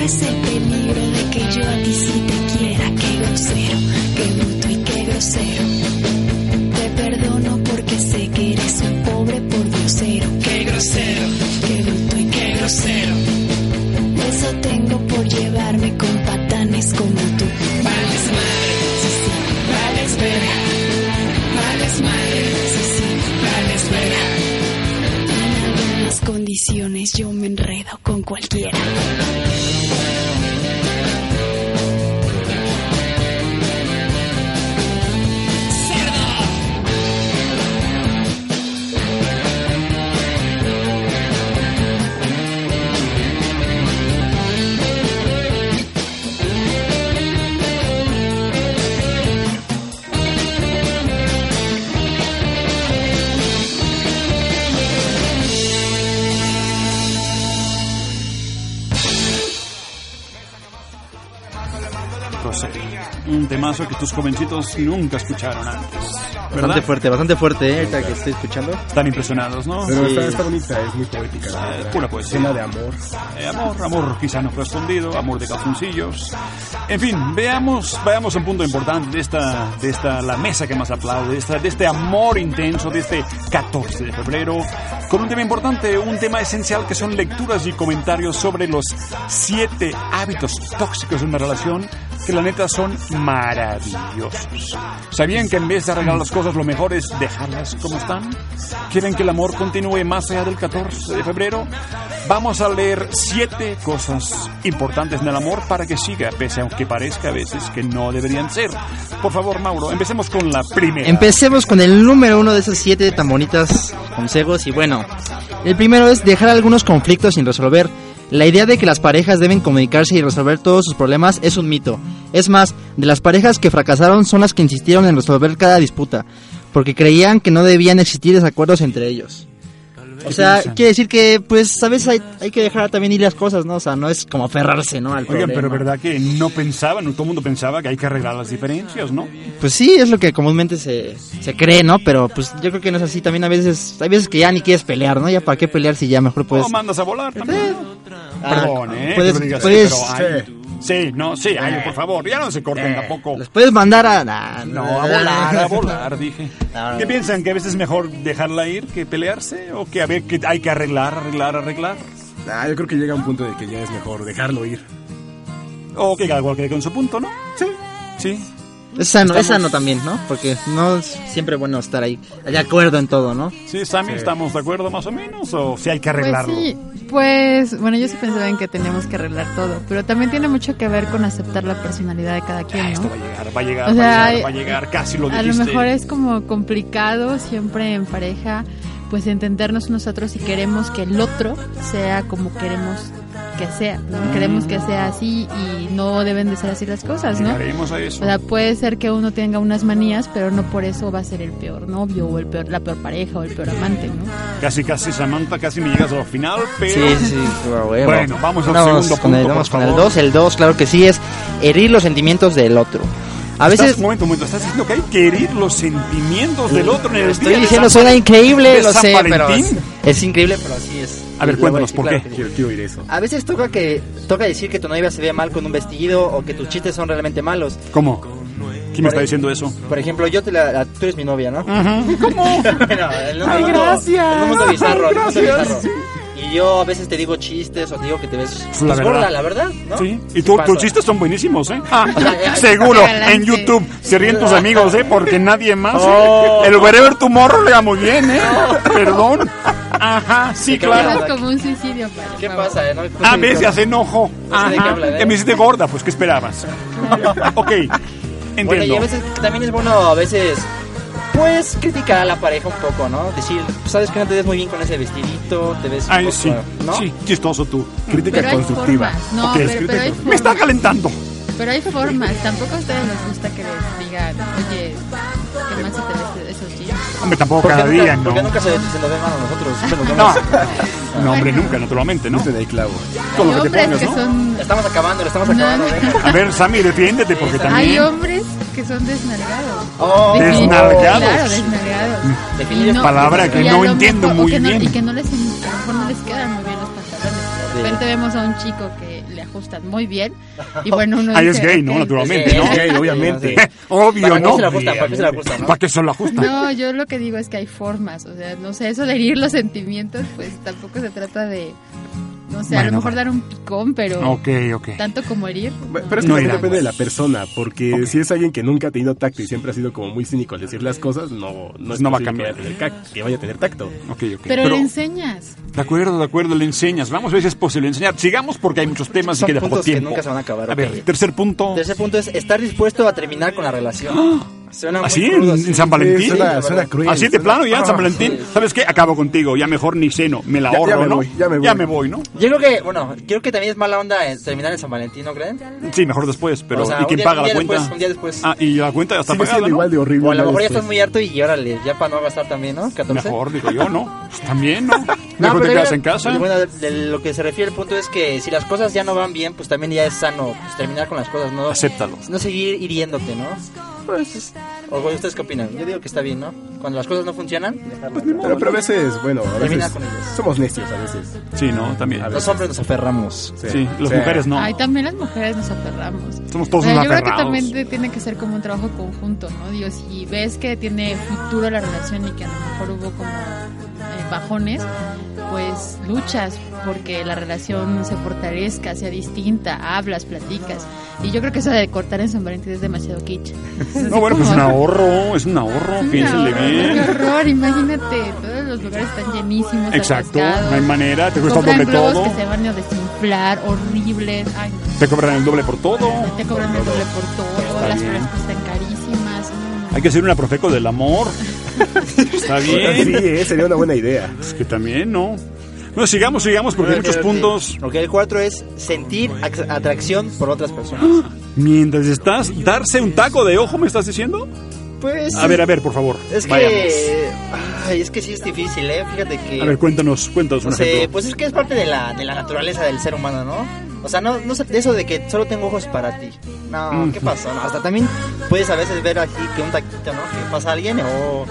S10: corres el peligro de que yo a ti sí
S2: tus jovencitos nunca escucharon antes.
S9: Bastante
S2: ¿Verdad?
S9: fuerte, bastante fuerte, ¿eh? Ahorita que estoy escuchando.
S2: Están impresionados, ¿no?
S8: Pero
S9: Sí.
S8: está, está bonita, es muy poética. la
S2: Eh, pura poesía.
S8: Llena de amor.
S2: Eh, amor, amor quizá no correspondido, amor de calzoncillos. En fin, veamos, veamos un punto importante de esta, de esta, la mesa que más aplaude, de, esta, de este amor intenso, de este 14 de febrero, con un tema importante, un tema esencial que son lecturas y comentarios sobre los siete hábitos tóxicos de una relación que la neta son maravillosos. ¿Sabían que en vez de arreglar las cosas lo mejor es dejarlas como están? ¿Quieren que el amor continúe más allá del 14 de febrero? Vamos a leer siete cosas importantes en el amor para que siga, pese a que parezca a veces que no deberían ser. Por favor, Mauro, empecemos con la primera.
S9: Empecemos con el número uno de esos siete tan bonitas consejos y bueno, el primero es dejar algunos conflictos sin resolver. La idea de que las parejas deben comunicarse y resolver todos sus problemas es un mito. Es más, de las parejas que fracasaron son las que insistieron en resolver cada disputa, porque creían que no debían existir desacuerdos entre ellos. O sea,
S2: piensan?
S9: quiere decir que, pues, a veces hay, hay que dejar también ir las cosas, ¿no? O sea, no es como aferrarse, ¿no? Al
S2: Oigan, pero verdad que no pensaban, todo el mundo pensaba que hay que arreglar las diferencias, ¿no?
S9: Pues sí, es lo que comúnmente se, se cree, ¿no? Pero pues yo creo que no es así. También a veces, hay veces que ya ni quieres pelear, ¿no? Ya para qué pelear si ya mejor puedes...
S2: o mandas a volar también. ¿no?
S9: Ah,
S2: Perdón, ¿eh?
S9: puedes-
S2: digas
S9: puedes-
S2: pero, ay, sí, no, sí, ay, por favor, ya no se corten tampoco.
S9: Les puedes mandar a... nah,
S2: No, a volar, a volar, dije.
S9: No, no,
S2: ¿Qué
S9: no.
S2: piensan? ¿Que a veces es mejor dejarla ir que pelearse? ¿O que a ver que hay que arreglar, arreglar, arreglar?
S8: Ah, yo creo que llega un punto de que ya es mejor dejarlo ir.
S2: O que cada cual quede con su punto, ¿no? Sí. Sí.
S9: Es sano, es sano también, ¿no? Porque no es siempre bueno estar ahí, de acuerdo en todo, ¿no?
S2: Sí, Sammy, ¿estamos de acuerdo más o menos? ¿O si hay que
S1: Pues
S2: arreglarlo?
S1: sí, pues bueno, yo sí pensaba en que teníamos que arreglar todo, pero también tiene mucho que ver con aceptar la personalidad de cada quien,
S2: Esto
S1: ¿no?
S2: va a llegar, va a llegar,
S1: O sea,
S2: va a llegar, va a llegar, casi lo
S1: A
S2: dijiste.
S1: lo mejor es como complicado siempre en pareja, pues entendernos nosotros y queremos que el otro sea como queremos que sea, ¿no?
S2: Mm.
S1: Queremos que sea así y no deben de ser así las cosas, ¿no?
S2: Llegaremos a eso.
S1: O sea, puede ser que uno tenga unas manías, pero no por eso va a ser el peor novio o el peor, la peor pareja o el peor amante, ¿no?
S2: Casi, casi, Samantha, casi me llegas al final, pero...
S9: Sí, sí, huevo.
S2: Bueno, vamos al
S9: Vamos
S2: segundo
S9: con
S2: punto,
S9: el,
S2: por
S9: vamos con el
S2: favor.
S9: 2. El 2, claro que sí, es herir los sentimientos del otro. A
S2: Estás-
S9: veces
S2: un momento, un momento, estás diciendo que hay que herir los sentimientos del otro en el
S9: estoy
S2: día
S9: diciendo
S2: San-
S9: suena increíble, lo
S2: San
S9: sé, pero es, es increíble, pero así es.
S2: A ver, cuéntanos, ¿por
S9: claro
S2: qué?
S9: sí.
S8: Quiero, quiero oír eso.
S9: A veces toca que toca decir que tu novia se ve mal con un vestido o que tus chistes son realmente malos.
S2: ¿Cómo? ¿Quién me está diciendo eso?
S9: Por ejemplo, yo te la, la- tú eres mi novia, ¿no?
S2: Ajá. ¿Cómo?
S9: bueno, en un
S2: Ay,
S9: mundo,
S2: gracias.
S9: un mundo bizarro, en un mundo
S2: Gracias.
S9: bizarro. Y yo a veces te digo chistes o te digo que te ves
S2: La
S9: pues,
S2: verdad.
S9: gorda, la verdad, ¿no?
S2: Sí, y
S9: Sí
S2: tú, tus chistes son buenísimos, ¿eh? Ah, seguro, en YouTube se ríen tus amigos, ¿eh? Porque nadie más. ¿eh?
S9: Oh.
S2: El Wherever Tomorrow le va muy bien, ¿eh? Perdón. Ajá, sí, claro.
S1: Es como un suicidio, padre.
S9: ¿Qué pasa? eh? No,
S2: A veces hace enojo.
S9: No sé de qué
S2: Ajá. Que me hiciste gorda, pues ¿qué esperabas? ok,
S9: Bueno, y
S2: entiendo.
S9: a veces también es bueno a veces pues criticar a la pareja un poco, ¿no? Decir, sabes que no te ves muy bien con ese vestidito, te ves un
S2: Ay,
S9: poco,
S2: sí,
S9: ¿no?
S2: sí, chistoso tú.
S8: Crítica
S1: Pero hay
S8: constructiva.
S1: No,
S2: Ok,
S1: pero, hay formas.
S2: Me está calentando.
S1: Pero hay formas. Tampoco a ustedes les gusta que les digan, oye, ¿qué más se te ves esos jeans?
S2: Hombre, tampoco
S9: ¿Por qué
S2: cada
S9: nunca,
S2: día, ¿no?
S9: qué nunca se, se nos ven mal a nosotros? Siempre nos
S2: No,
S9: vemos-
S2: no, hombre, nunca, naturalmente, ¿no?
S8: El clavo.
S2: Con lo
S1: Hay
S2: que te pongas,
S1: que
S2: ¿no?
S1: son...
S9: Estamos acabando, lo estamos
S1: No,
S9: acabando.
S1: no.
S2: A ver, Sammy, defiéndete porque
S1: Hay
S2: también...
S1: hombres que son desnalgados.
S9: Oh,
S2: Desnalgados.
S1: Claro, Y
S9: es
S2: palabra que no entiendo muy
S1: que no-
S2: bien.
S1: y que no les, a lo mejor no les quedan muy bien los pantalones. De repente vemos a un chico que ajustan muy bien. Y bueno, uno
S2: Ahí es
S1: dice,
S2: gay, ¿no? Naturalmente,
S9: Sí,
S2: ¿no?
S9: es
S8: gay, obviamente.
S2: Obvio,
S9: ¿Para qué
S2: ¿no?
S9: ¿Para qué se la ajustan? no?
S2: ¿Para qué se lo ajusta?
S1: No, yo lo que digo es que hay formas, o sea, no sé, eso de herir los sentimientos, pues tampoco se trata de, no sé, a
S2: Bueno,
S1: lo mejor
S2: bueno.
S1: dar un picón, pero
S2: Ok, ok.
S1: tanto como herir. No.
S8: Pero es que
S2: No
S8: depende de la persona, porque si es alguien que nunca ha tenido tacto y siempre ha sido como muy cínico al decir las cosas, no, no, es
S2: No va a cambiar.
S8: Que vaya, a tener que vaya a tener tacto.
S2: Ok, ok.
S1: Pero, le enseñas.
S2: De acuerdo, de acuerdo, le enseñas. Vamos a ver si es posible enseñar. Sigamos porque hay muchos temas y queda poco
S9: puntos que
S2: tiempo.
S9: nunca se van a acabar,
S2: A ver, tercer punto.
S9: Tercer punto es estar dispuesto a terminar con la relación. Suena muy
S2: ¿Así?
S9: crudo,
S2: ¿En,
S9: sí.
S2: en San Valentín?
S8: Sí, suena- suena cruel.
S2: Así de plano ya en San
S8: Ah,
S2: Valentín.
S9: sí.
S2: ¿Sabes qué? Acabo contigo. Ya mejor ni ceno. Me la
S8: Ya-
S2: ahorro,
S8: ya me
S2: ¿no?
S8: voy, ya me voy.
S2: Ya me voy, ¿no?
S9: Yo creo que, bueno, creo que también es mala onda terminar en San Valentín, ¿no creen?
S2: Sí, mejor después. Pero
S9: O sea,
S2: ¿y quién
S9: día-
S2: paga la cuenta?
S9: después, un día después.
S2: Ah, y la cuenta ya está
S8: Sigue
S2: pagada, ¿no?
S8: igual de horrible.
S9: O a lo
S8: ya
S9: mejor ya
S8: después.
S9: estás muy harto y órale, ya para no gastar también, ¿no? 14.
S2: Mejor, digo yo, ¿no? Pues también, ¿no?
S9: No,
S2: Mejor te quedas en casa.
S9: Bueno, de, de lo que se refiere el punto es que si las cosas ya no van bien, pues también ya es sano pues, terminar con las cosas, ¿no?
S2: Acéptalo.
S9: No seguir hiriéndote, ¿no? Pues, o bueno, ¿ustedes qué opinan? Yo digo que está bien, ¿no? Cuando las cosas no funcionan, dejarlas.
S8: Pero, pero a veces, bueno, a veces
S9: con ellos.
S8: somos necios a veces.
S2: Sí, ¿no? También.
S9: Los hombres nos aferramos.
S2: Sí, las mujeres no.
S1: Ay, también las mujeres nos aferramos.
S2: Somos todos
S1: O sea,
S2: unos
S1: yo creo que
S2: aferrados.
S1: también tiene que ser como un trabajo conjunto, ¿no? Digo, si ves que tiene futuro la relación y que a lo mejor hubo como bajones, pues luchas porque la relación se fortalezca, sea distinta, hablas, platicas. Y yo creo que eso de cortar en San Valentín es demasiado kitsch. Es
S2: No, bueno, pues un ahorro, es un ahorro,
S1: Es un
S2: piénsenle
S1: ahorro,
S2: bien.
S1: Qué horror, imagínate, todos los lugares están llenísimos.
S2: Exacto,
S1: atascados.
S2: no hay manera, te cuesta doble todo.
S1: que se van a desinflar, horribles. Ay, no.
S2: Te cobran el doble por todo.
S1: Te cobran el doble por todo,
S2: Está
S1: las flores cuestan carísimas.
S2: Hay que hacer una profeco del amor. Está
S8: Sí,
S2: bien.
S8: eh, sería una buena idea.
S2: Es que también, ¿no? Bueno, sigamos, sigamos, porque hay muchos puntos.
S9: Ok, el cuatro es sentir ac- atracción por otras personas.
S2: Mientras estás, darse un taco de ojo, ¿me estás diciendo?
S9: Pues.
S2: A ver, a ver, por favor.
S9: Es
S2: vayamos.
S9: que. Ay, es que sí es difícil, ¿eh? Fíjate que.
S2: A ver, cuéntanos, cuéntanos un
S9: No sé,
S2: ejemplo.
S9: pues es que es parte de la, de la naturaleza del ser humano, ¿no? O sea, no, no sé, de eso de que solo tengo ojos para ti. No, ¿qué
S2: Ujú.
S9: pasa? No, hasta también puedes a veces ver aquí que un taquito, ¿no? Que pasa alguien o...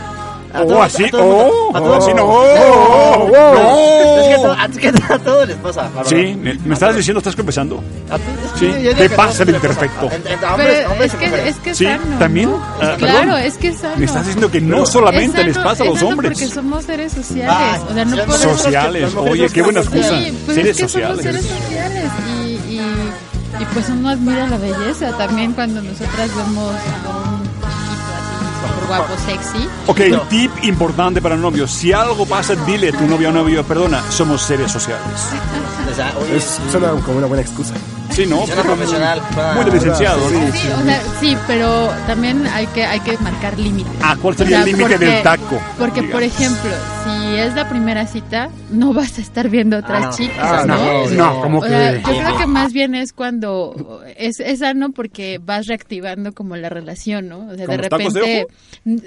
S9: a
S2: Oh,
S9: todo-
S2: así,
S9: a todo mundo-
S2: oh,
S9: a todo
S2: así no, oh, oh, oh,
S9: Es que,
S2: no.
S9: to- es que a todos les pasa, la
S2: Sí, me, me estás diciendo, estás confesando.
S9: A todos-
S2: Sí, te
S9: que a
S2: pasa el imperfecto.
S1: Es
S9: y
S1: que,
S9: mujeres.
S1: es que es
S2: Sí,
S1: sano.
S2: ¿también?
S1: ¿no?
S2: Ah, perdón.
S1: claro, es que es sano.
S2: Me estás diciendo que no
S1: Es
S2: solamente
S1: sano-
S2: les pasa a los
S1: es
S2: hombres.
S1: porque somos seres sociales.
S9: Ah,
S1: o sea, no
S9: las
S1: podemos...
S2: Sociales, oye, qué buena
S9: sociales.
S2: excusa.
S1: Sí, pues
S2: Seres
S1: es que somos
S2: sociales.
S1: seres sociales y, pues uno admira la belleza también cuando nosotras vemos a un por guapo, sexy.
S2: Ok, tip importante para novios. Si algo pasa, dile a tu novia o novio, perdona, somos seres sociales.
S9: O sea, oye,
S8: Es,
S9: sí.
S8: suena como una buena excusa.
S2: Sí, ¿no?
S9: Suena profesional.
S2: Muy de licenciado, ¿no?
S1: Sí, o sea, sí, pero también hay que hay que marcar límites.
S2: Ah, ¿cuál sería
S1: O sea,
S2: el límite del taco?
S1: Porque, por ejemplo, si es la primera cita, no vas a estar viendo otras
S9: Ah, no.
S1: chicas,
S8: Ah,
S1: ¿no?
S8: no,
S2: No, como
S1: O sea,
S2: que...
S1: yo creo que más bien es cuando es, es sano porque vas reactivando como la relación, ¿no? O sea, de
S2: ¿Como tacos de
S1: repente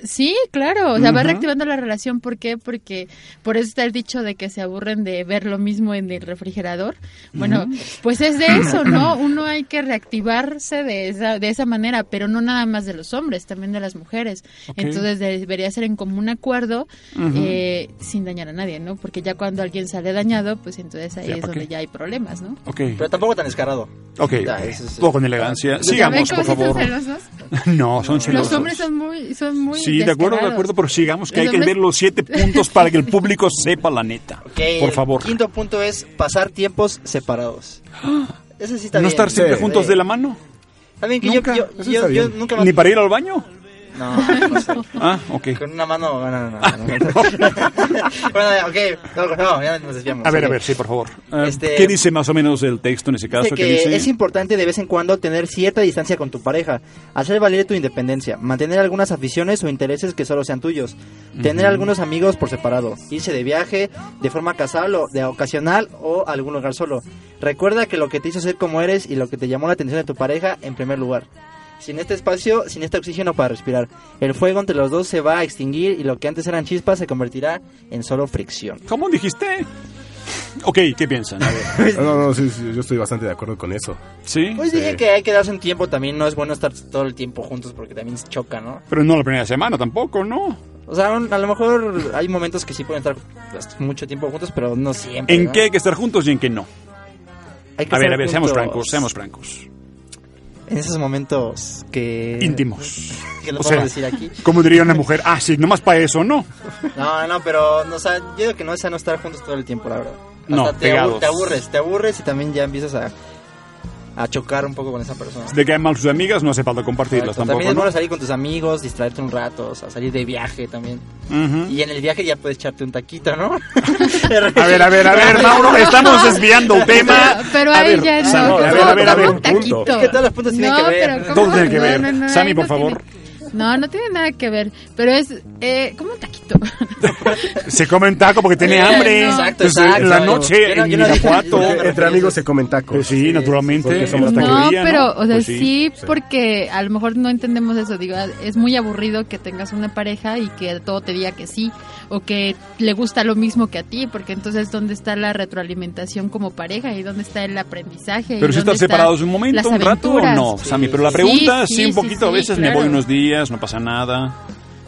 S1: sí, claro, o sea, vas reactivando la relación, ¿por qué? Porque por eso está el dicho de que se aburren de ver lo mismo en el refrigerador. Bueno, pues es de eso, ¿no? Uno hay que reactivarse de esa de esa manera, pero no nada más de los hombres, también de las mujeres. Entonces debería ser en común acuerdo eh, sin dañar a nadie, ¿no? Porque ya cuando alguien sale dañado, pues entonces ahí
S2: Ya,
S1: es
S2: ¿para
S1: donde
S2: qué?
S1: ya hay problemas, ¿no?
S2: Ok,
S9: Pero tampoco tan descarado.
S2: ok.
S9: Ya, eso es-
S2: Todo con elegancia.
S1: ¿Ya
S2: Sigamos, por favor.
S1: celosos?
S2: No, son celosos.
S1: Los hombres son muy son muy
S2: Sí, de acuerdo, de acuerdo, pero sigamos que
S1: Los
S2: hay que ver los siete puntos para que el público sepa la neta.
S9: Ok,
S2: Por
S9: el
S2: favor.
S9: Quinto punto es pasar tiempos separados. Eso sí está
S2: ¿No
S9: bien.
S2: estar siempre
S9: Sí,
S2: juntos
S9: sí.
S2: de la mano?
S9: Que
S2: Nunca.
S9: yo, yo, yo nunca.
S2: ¿Ni para ir al baño?
S9: No, no sé.
S2: Ah, ok.
S9: Con una mano... No, no, no. no, no. bueno, ya, ok. No, no, ya nos desviamos.
S2: A ver, a ver, sí, por favor.
S9: Este-
S2: ¿Qué dice más o menos el texto en ese caso?
S9: Dice
S2: ¿Qué
S9: que
S2: dice?
S9: es importante de vez en cuando tener cierta distancia con tu pareja, hacer valer tu independencia, mantener algunas aficiones o intereses que solo sean tuyos, tener algunos amigos por separado, irse de viaje de forma casual o de ocasional o a algún lugar solo. Recuerda que lo que te hizo ser como eres y lo que te llamó la atención de tu pareja en primer lugar. Sin este espacio, sin este oxígeno para respirar, el fuego entre los dos se va a extinguir y lo que antes eran chispas se convertirá en solo fricción.
S2: ¿Cómo dijiste? Ok, ¿qué piensan? A ver.
S8: No, no, sí, sí, yo estoy bastante de acuerdo con eso.
S2: ¿Sí?
S9: Pues dije que hay que darse un tiempo también, no es bueno estar todo el tiempo juntos porque también se choca, ¿no?
S2: Pero no la primera semana tampoco, ¿no?
S9: O sea, un- a lo mejor hay momentos que sí pueden estar pues, mucho tiempo juntos, pero no siempre.
S2: ¿En
S9: ¿no?
S2: qué hay que estar juntos y en qué no?
S9: Hay que
S2: A ver, a ver, seamos francos, seamos francos.
S9: En esos momentos que...
S2: Íntimos.
S9: Que lo
S2: O sea,
S9: decir aquí.
S2: Como diría una mujer, ah, sí, nomás para eso, ¿no?
S9: No, no, pero no, o sea, yo digo que no es sano estar juntos todo el tiempo, la verdad.
S2: No,
S9: Hasta te, abu- te aburres, te aburres y también ya empiezas a, a chocar un poco con esa persona.
S2: De que hay mal sus amigas, no hace falta compartirlas tampoco,
S9: También es
S2: ¿no?
S9: bueno salir con tus amigos, distraerte un rato, o sea, salir de viaje también.
S2: Ujú.
S9: Y en el viaje ya puedes echarte un taquito, ¿no?
S2: A ver, a ver, a ver, Mauro, estamos desviando el tema.
S1: Pero, pero
S2: A
S1: ahí
S2: ver,
S1: ya no.
S2: Sammy, a ver,
S1: ¿cómo-
S2: a ver, a ver,
S1: un taquito?
S9: Es que todos los puntos tienen
S1: no,
S9: que ver.
S1: Pero ¿cómo?
S2: Todos tienen que ver.
S1: no, no,
S2: Sammy,
S1: ahí
S2: por
S1: no
S2: favor.
S1: No, no tiene nada que ver. Pero es eh, como un taquito.
S2: Se come un taco porque tiene
S1: Eh,
S2: hambre.
S1: no.
S9: Exacto,
S2: Entonces,
S9: exacto.
S2: En la noche,
S9: Yo no-
S2: en
S9: yo
S2: Irapuato.
S8: Entre amigos se comen tacos.
S2: Pues sí, naturalmente.
S8: porque somos
S1: No, pero, o sea,
S2: Pues
S1: sí, porque a lo mejor no entendemos eso. Digo, es muy aburrido que tengas una pareja y que todo te diga que sí, o que le gusta lo mismo que a ti, porque entonces, ¿dónde está la retroalimentación como pareja? ¿Y dónde está el aprendizaje? ¿Y
S2: Pero si están separados un momento, un rato, no,
S9: Sí.
S2: Sammy. Pero la pregunta, sí,
S1: sí,
S2: un
S1: sí,
S2: poquito, a veces me voy unos días, no pasa nada.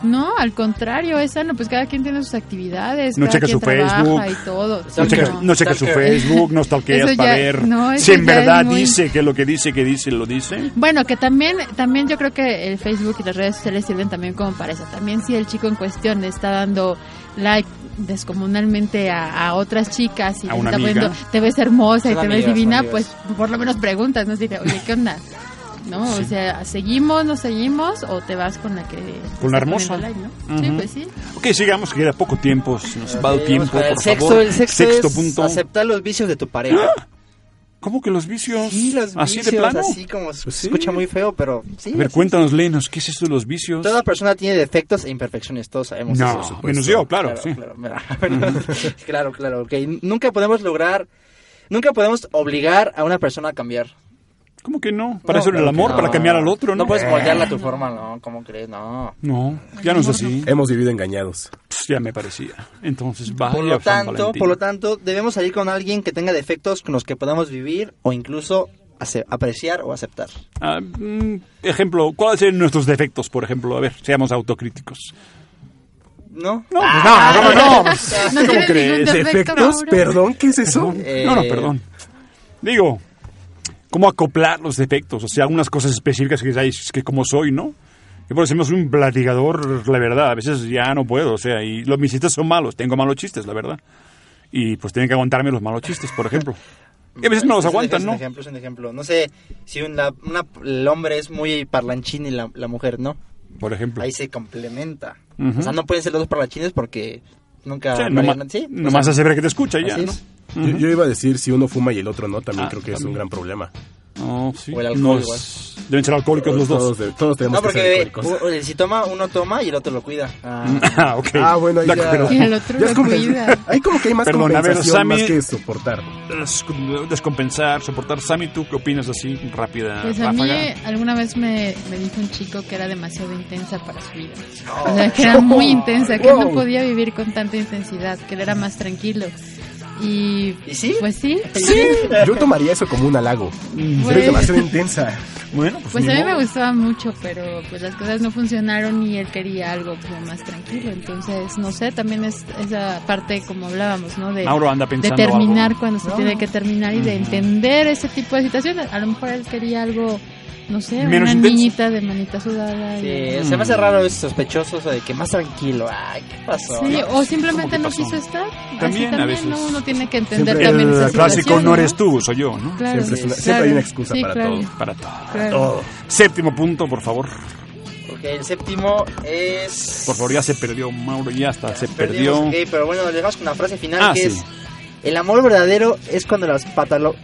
S1: No, al contrario, es sano, pues cada quien tiene sus actividades,
S2: No checa su Facebook.
S1: y todo.
S2: No no su. Facebook, no stalkeas para ver
S1: no,
S2: si en verdad
S1: muy-
S2: dice que lo que dice, que dice, lo dice.
S1: Bueno, que también, también yo creo que el Facebook y las redes sociales sirven también como para eso. También si el chico en cuestión le está dando like descomunalmente a, a otras chicas y
S2: A una
S1: está poniendo, te ves hermosa y te ves divina, pues por lo menos preguntas, ¿no? Dice, oye, ¿qué onda? ¿No? O sea, ¿seguimos, no seguimos o te vas con la que...
S2: Con la hermosa.
S1: like, ¿no? Sí,
S2: Ujú.
S1: pues sí.
S2: Ok, sigamos, que queda poco tiempo, se nos va el tiempo, por
S9: el sexto,
S2: favor.
S9: el sexto,
S2: Sexto
S9: es
S2: punto.
S9: aceptar los vicios de tu pareja.
S2: ¿Cómo que los vicios?
S9: Sí, los
S2: ¿Así
S9: vicios,
S2: de plano?
S9: así como se
S2: Pues sí.
S9: escucha muy feo, pero sí.
S2: A ver, cuéntanos, léenos, ¿qué es esto de los vicios?
S9: Toda persona tiene defectos e imperfecciones, todos sabemos
S2: No,
S9: eso.
S2: menos yo, claro, sí.
S9: Claro, claro, claro, claro, ok. Nunca podemos lograr, nunca podemos obligar a una persona a cambiar.
S2: ¿Cómo que no? Para
S9: No,
S2: eso era el
S9: claro
S2: amor,
S9: no.
S2: para cambiar al otro, ¿no?
S9: No puedes moldearla a tu forma, no, ¿cómo crees? No.
S2: No, ya no es así.
S8: Hemos vivido engañados.
S2: Ya me parecía. Entonces, vaya
S9: Por lo
S2: San
S9: tanto, por lo tanto, debemos salir con alguien que tenga defectos con los que podamos vivir o incluso apreciar o aceptar.
S2: Ah, mm, ejemplo, ¿cuáles serían nuestros defectos, por ejemplo? A ver, seamos autocríticos.
S9: ¿No?
S2: No, pues no, no, no, pues,
S1: No
S2: ¿cómo
S1: tienes
S2: crees?
S1: ningún defecto,
S8: ¿Efectos?
S1: Mauro.
S8: Perdón, ¿qué es eso?
S9: Eh,
S2: No, no, perdón. Digo, ¿cómo acoplar los defectos? O sea, algunas cosas específicas que dices, que como soy, ¿no? Yo por ejemplo soy un platigador, la verdad, a veces ya no puedo, o sea, y los mis chistes son malos, tengo malos chistes, la verdad. Y pues tienen que aguantarme los malos chistes, por ejemplo. Y a veces no los
S9: Es un
S2: aguantan, ¿no?
S9: Es un ejemplo, es un ejemplo. No sé si un- la- una- el hombre es muy parlanchín y la, la mujer no.
S2: por ejemplo.
S11: Ahí se complementa.
S2: Ujú.
S11: O sea, no pueden ser los dos parlanchines porque nunca...
S2: Sí, nomás,
S11: ¿sí? O
S2: nomás
S11: sea,
S2: hace ver que te escucha ya, ¿no?
S11: es.
S8: Yo, yo iba a decir si uno fuma y el otro no, también
S2: Ah,
S8: creo que es un gran problema.
S2: No, sí.
S11: O el alcohol
S2: No
S11: igual.
S2: es- Deben ser alcohólicos los dos.
S8: Todos, de- todos tenemos
S11: No,
S8: que ser
S11: porque
S8: alcohólicos.
S11: si toma, uno toma y el otro lo cuida. Ah,
S2: Ah, ok.
S8: Ah, bueno, ahí ya.
S1: Y el otro lo cuida.
S8: Ahí como que hay más
S2: Perdón, a ver,
S8: compensación
S2: Sammy-
S8: más que soportar.
S2: Des- Descompensar, soportar. Sammy, ¿tú qué opinas así? Rápida
S1: Pues a mí
S2: ráfaga.
S1: alguna vez me, me dijo un chico que era demasiado intensa para su vida. O sea, que era muy intensa, que no podía vivir con tanta intensidad, que él era más tranquilo. Y,
S11: ¿Y sí?
S1: pues sí.
S8: Yo tomaría eso como un halago.
S1: Pues-
S8: Eres demasiado intensa.
S2: Bueno, pues,
S1: Pues a mí
S2: modo.
S1: me gustaba mucho, pero pues las cosas no funcionaron y él quería algo como más tranquilo. Entonces, no sé, también es esa parte como hablábamos, ¿no? De,
S2: Mauro anda
S1: de
S2: pensando
S1: terminar
S2: algo.
S1: cuando se tiene que terminar y de entender ese tipo de situaciones. A lo mejor él quería algo, no sé,
S2: Menos
S1: una
S2: intenso.
S1: niñita de manita sudada. y-
S11: Sí, se me hace raro, es sospechoso eso de que más tranquilo. Ay, ¿qué pasó?
S1: Sí,
S11: no?
S1: o simplemente
S2: ¿Cómo
S1: no quiso estar. Así
S2: También, a veces.
S1: ¿no? Uno tiene que entender
S8: Siempre
S1: también esa
S2: El clásico no eres tú, soy yo, ¿no?
S1: Claro,
S8: Siempre, una-
S1: sí,
S8: siempre hay una excusa
S1: Sí,
S8: para
S1: claro.
S8: todo.
S2: Para todo.
S1: Claro.
S8: Todo.
S2: Séptimo punto, por favor.
S11: Ok, el séptimo es...
S2: Por favor, ya se perdió Mauro, ya hasta se
S11: Perdimos,
S2: perdió.
S11: ok, pero bueno, le dejamos con una frase final
S2: Ah,
S11: que
S2: sí.
S11: es... El amor verdadero es cuando las patalo...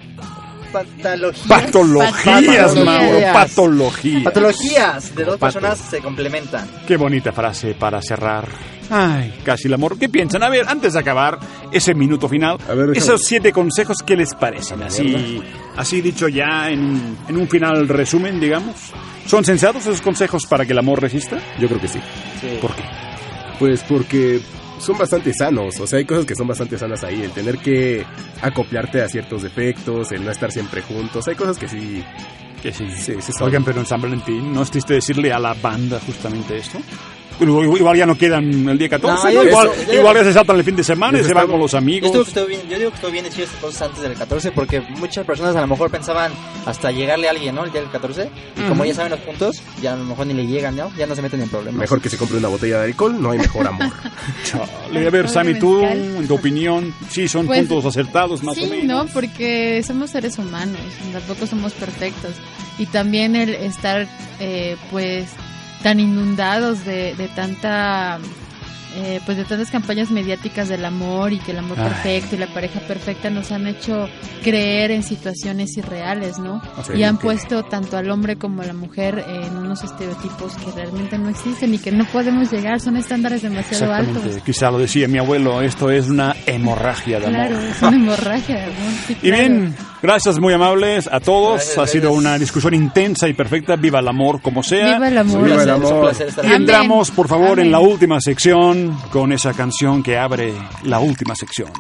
S11: Patologías...
S2: Patologías,
S11: Patologías.
S2: Mauro, patologías.
S11: Patologías de dos
S2: pato.
S11: personas se complementan.
S2: Qué bonita frase para cerrar. Ay, casi el amor. ¿Qué piensan? A ver, antes de acabar ese minuto final,
S8: A ver, déjame-
S2: esos siete consejos, ¿qué les parecen? Así, así dicho ya en, en un final resumen, digamos. ¿Son sensatos esos consejos para que el amor resista?
S8: Yo creo que sí.
S2: ¿Por qué?
S8: Pues porque son bastante sanos, o sea, hay cosas que son bastante sanas ahí, el tener que acoplarte a ciertos defectos, el no estar siempre juntos, hay cosas que sí,
S2: Que sí.
S8: sí, sí.
S2: Oigan, pero en San Valentín, ¿no es triste decirle a la banda justamente esto? Igual ya no quedan el día 14,
S11: No,
S2: ¿no?
S11: yo-
S2: igual,
S11: yo-
S2: igual ya se saltan el fin de semana y
S8: Eso
S2: se van con los amigos.
S11: bien, yo digo que estuvo bien decir esas cosas antes del 14 porque muchas personas a lo mejor pensaban hasta llegarle a alguien, ¿no? El día del 14. Y como ya saben los puntos, ya a lo mejor ni le llegan, ¿no? Ya no se meten en problemas.
S8: Mejor que se compre una botella de alcohol, no hay mejor amor.
S2: Chale, a ver, Sammy, tú, en tu opinión, sí son
S1: Pues,
S2: puntos acertados más
S1: sí,
S2: o menos.
S1: ¿no? Porque somos seres humanos, tampoco somos perfectos. Y también el estar, eh, pues, tan inundados de, de tanta... eh, pues de tantas campañas mediáticas del amor y que el amor
S2: Ay.
S1: perfecto y la pareja perfecta nos han hecho creer en situaciones irreales, ¿no?
S8: Sí,
S1: y han
S8: que-
S1: puesto tanto al hombre como a la mujer en unos estereotipos que realmente no existen y que no podemos llegar, son estándares demasiado altos.
S2: Quizá lo decía mi abuelo, esto es una hemorragia de amor.
S1: Claro, es una hemorragia de amor. sí,
S2: Y bien, gracias muy amables a todos.
S11: Gracias,
S2: ha sido
S11: gracias.
S2: una discusión intensa y perfecta. Viva el amor como sea.
S1: Viva el amor.
S8: Viva el
S11: Es un
S8: amor.
S11: placer estar
S2: Y entramos, por favor, en la última sección con esa canción que abre la última sección.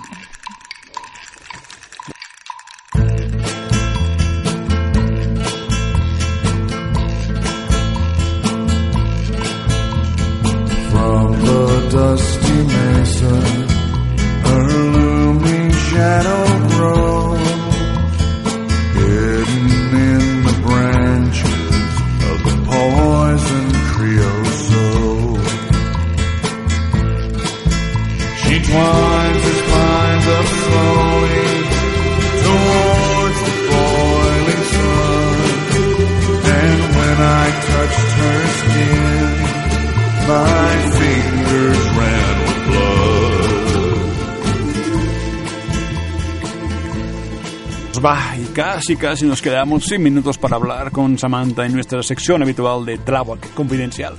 S2: Va, y casi, casi nos quedamos sin minutos para hablar con Samantha en nuestra sección habitual de Tláhuac Confidencial.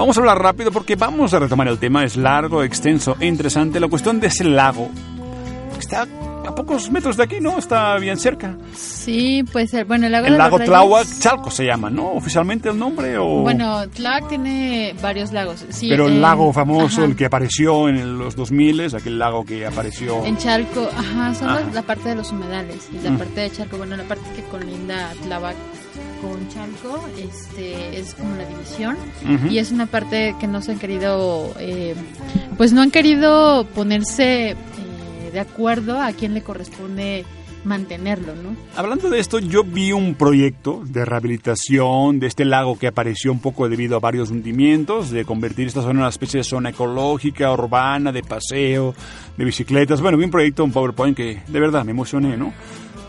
S2: Vamos a hablar rápido porque vamos a retomar el tema. Es largo, extenso e interesante. La cuestión de ese lago. Está a pocos metros de aquí, ¿no? Está bien cerca.
S1: Sí, pues el, bueno, el lago
S2: El
S1: de
S2: lago Tláhuac, Chalco se llama, ¿no? Oficialmente el nombre o...
S1: Bueno, Tláhuac tiene varios lagos. Sí,
S2: Pero el
S1: en-
S2: lago famoso,
S1: ajá,
S2: el que apareció en los 2000, aquel lago que apareció...
S1: En Chalco, ajá, son
S2: Ajá.
S1: las- la parte de los humedales. Y la
S2: Mm.
S1: parte de Chalco, bueno, la parte que colinda Tláhuac con Chalco este, es como la división. Y es una parte que no se han querido, eh, pues no han querido ponerse eh, de acuerdo a quién le corresponde mantenerlo, ¿no?
S2: Hablando de esto, yo vi un proyecto de rehabilitación de este lago que apareció un poco debido a varios hundimientos, de convertir esta zona en una especie de zona ecológica, urbana, de paseo, de bicicletas. Bueno, vi un proyecto, un PowerPoint que de verdad me emocioné, ¿no?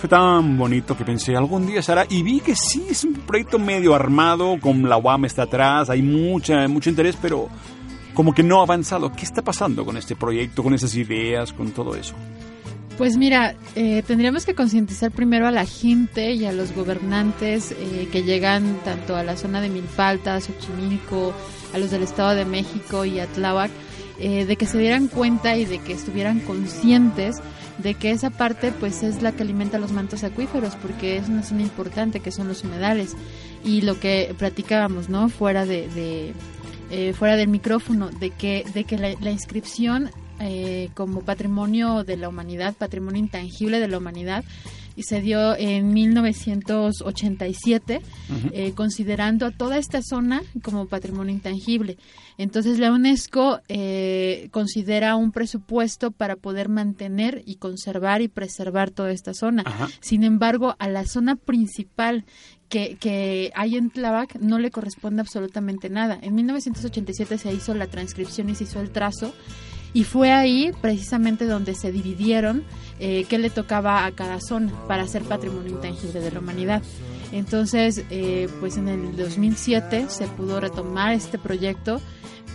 S2: Fue tan bonito que pensé, algún día será. Y vi que sí, es un proyecto medio armado, con la UAM está atrás, hay mucha, mucho interés, pero como que no ha avanzado. ¿Qué está pasando con este proyecto, con esas ideas, con todo eso?
S1: Pues mira, eh, tendríamos que concientizar primero a la gente y a los gobernantes eh, que llegan tanto a la zona de Milpalta, Xochimilco, a los del Estado de México y a Tláhuac, eh, de que se dieran cuenta y de que estuvieran conscientes de que esa parte pues es la que alimenta los mantos acuíferos porque es una zona importante que son los humedales. Y lo que platicábamos no fuera de, de, eh, fuera del micrófono de que de que la, la inscripción eh, como patrimonio de la humanidad patrimonio intangible de la humanidad y se dio en 1987, eh, considerando a toda esta zona como patrimonio intangible. Entonces la UNESCO eh, considera un presupuesto para poder mantener y conservar y preservar toda esta zona. Sin embargo, a la zona principal que, que hay en Tláhuac no le corresponde absolutamente nada. En 1987 se hizo la transcripción y se hizo el trazo y fue ahí precisamente donde se dividieron eh, qué le tocaba a cada zona para ser patrimonio intangible de la humanidad. Entonces, eh, pues en el 2007 se pudo retomar este proyecto,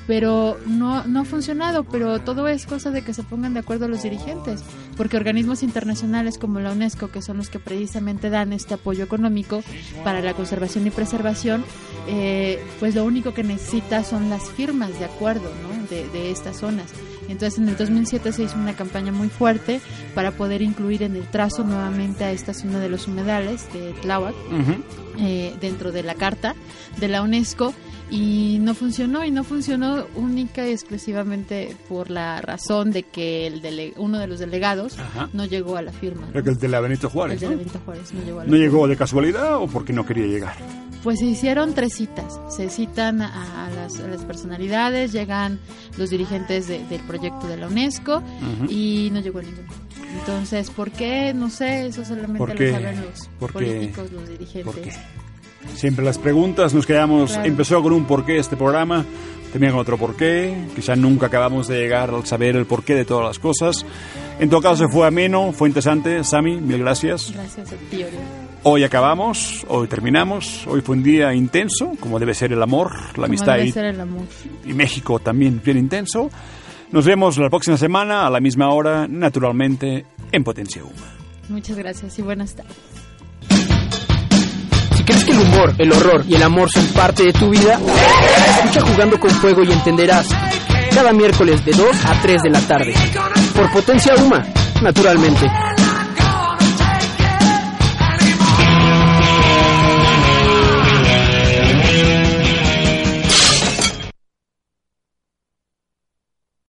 S1: pero no, no ha funcionado, pero todo es cosa de que se pongan de acuerdo los dirigentes, porque organismos internacionales como la UNESCO, que son los que precisamente dan este apoyo económico para la conservación y preservación, eh, pues lo único que necesita son las firmas de acuerdo ¿no? de, de estas zonas. Entonces en el 2007 se hizo una campaña muy fuerte para poder incluir en el trazo nuevamente a esta zona de los humedales de Tláhuac eh, dentro de la carta de la UNESCO y no funcionó y no funcionó única y exclusivamente por la razón de que el dele- uno de los delegados
S2: Ajá.
S1: no llegó a la firma.
S2: El de la Benito Juárez.
S1: El de la Benito Juárez no llegó a la
S2: ¿No
S1: firma.
S2: llegó de casualidad o porque no quería llegar?
S1: Pues se hicieron tres citas. Se citan a, a las, a las personalidades, llegan los dirigentes de- del proyecto de la UNESCO
S2: Ujú.
S1: y no llegó ninguno. Entonces, ¿por qué? No sé, eso solamente
S2: ¿Por
S1: lo saben los políticos, los dirigentes.
S2: Siempre las preguntas, nos quedamos,
S1: Claro.
S2: empezó con un porqué este programa, tenía otro porqué, quizá nunca acabamos de llegar al saber el porqué de todas las cosas. En todo caso fue ameno, fue interesante, Sami, mil gracias.
S1: Gracias a ti, Oriol.
S2: Hoy acabamos, hoy terminamos, hoy fue un día intenso, como debe ser el amor, la
S1: Como
S2: amistad
S1: debe
S2: y,
S1: ser el amor.
S2: y México también bien intenso. Nos vemos la próxima semana a la misma hora, naturalmente, en Potencia Uma.
S1: Muchas gracias y buenas tardes.
S12: Si crees que el humor, el horror y el amor son parte de tu vida, escucha Jugando con Fuego y entenderás. Cada miércoles de 2 a 3 de la tarde. Por Potencia Uma, naturalmente.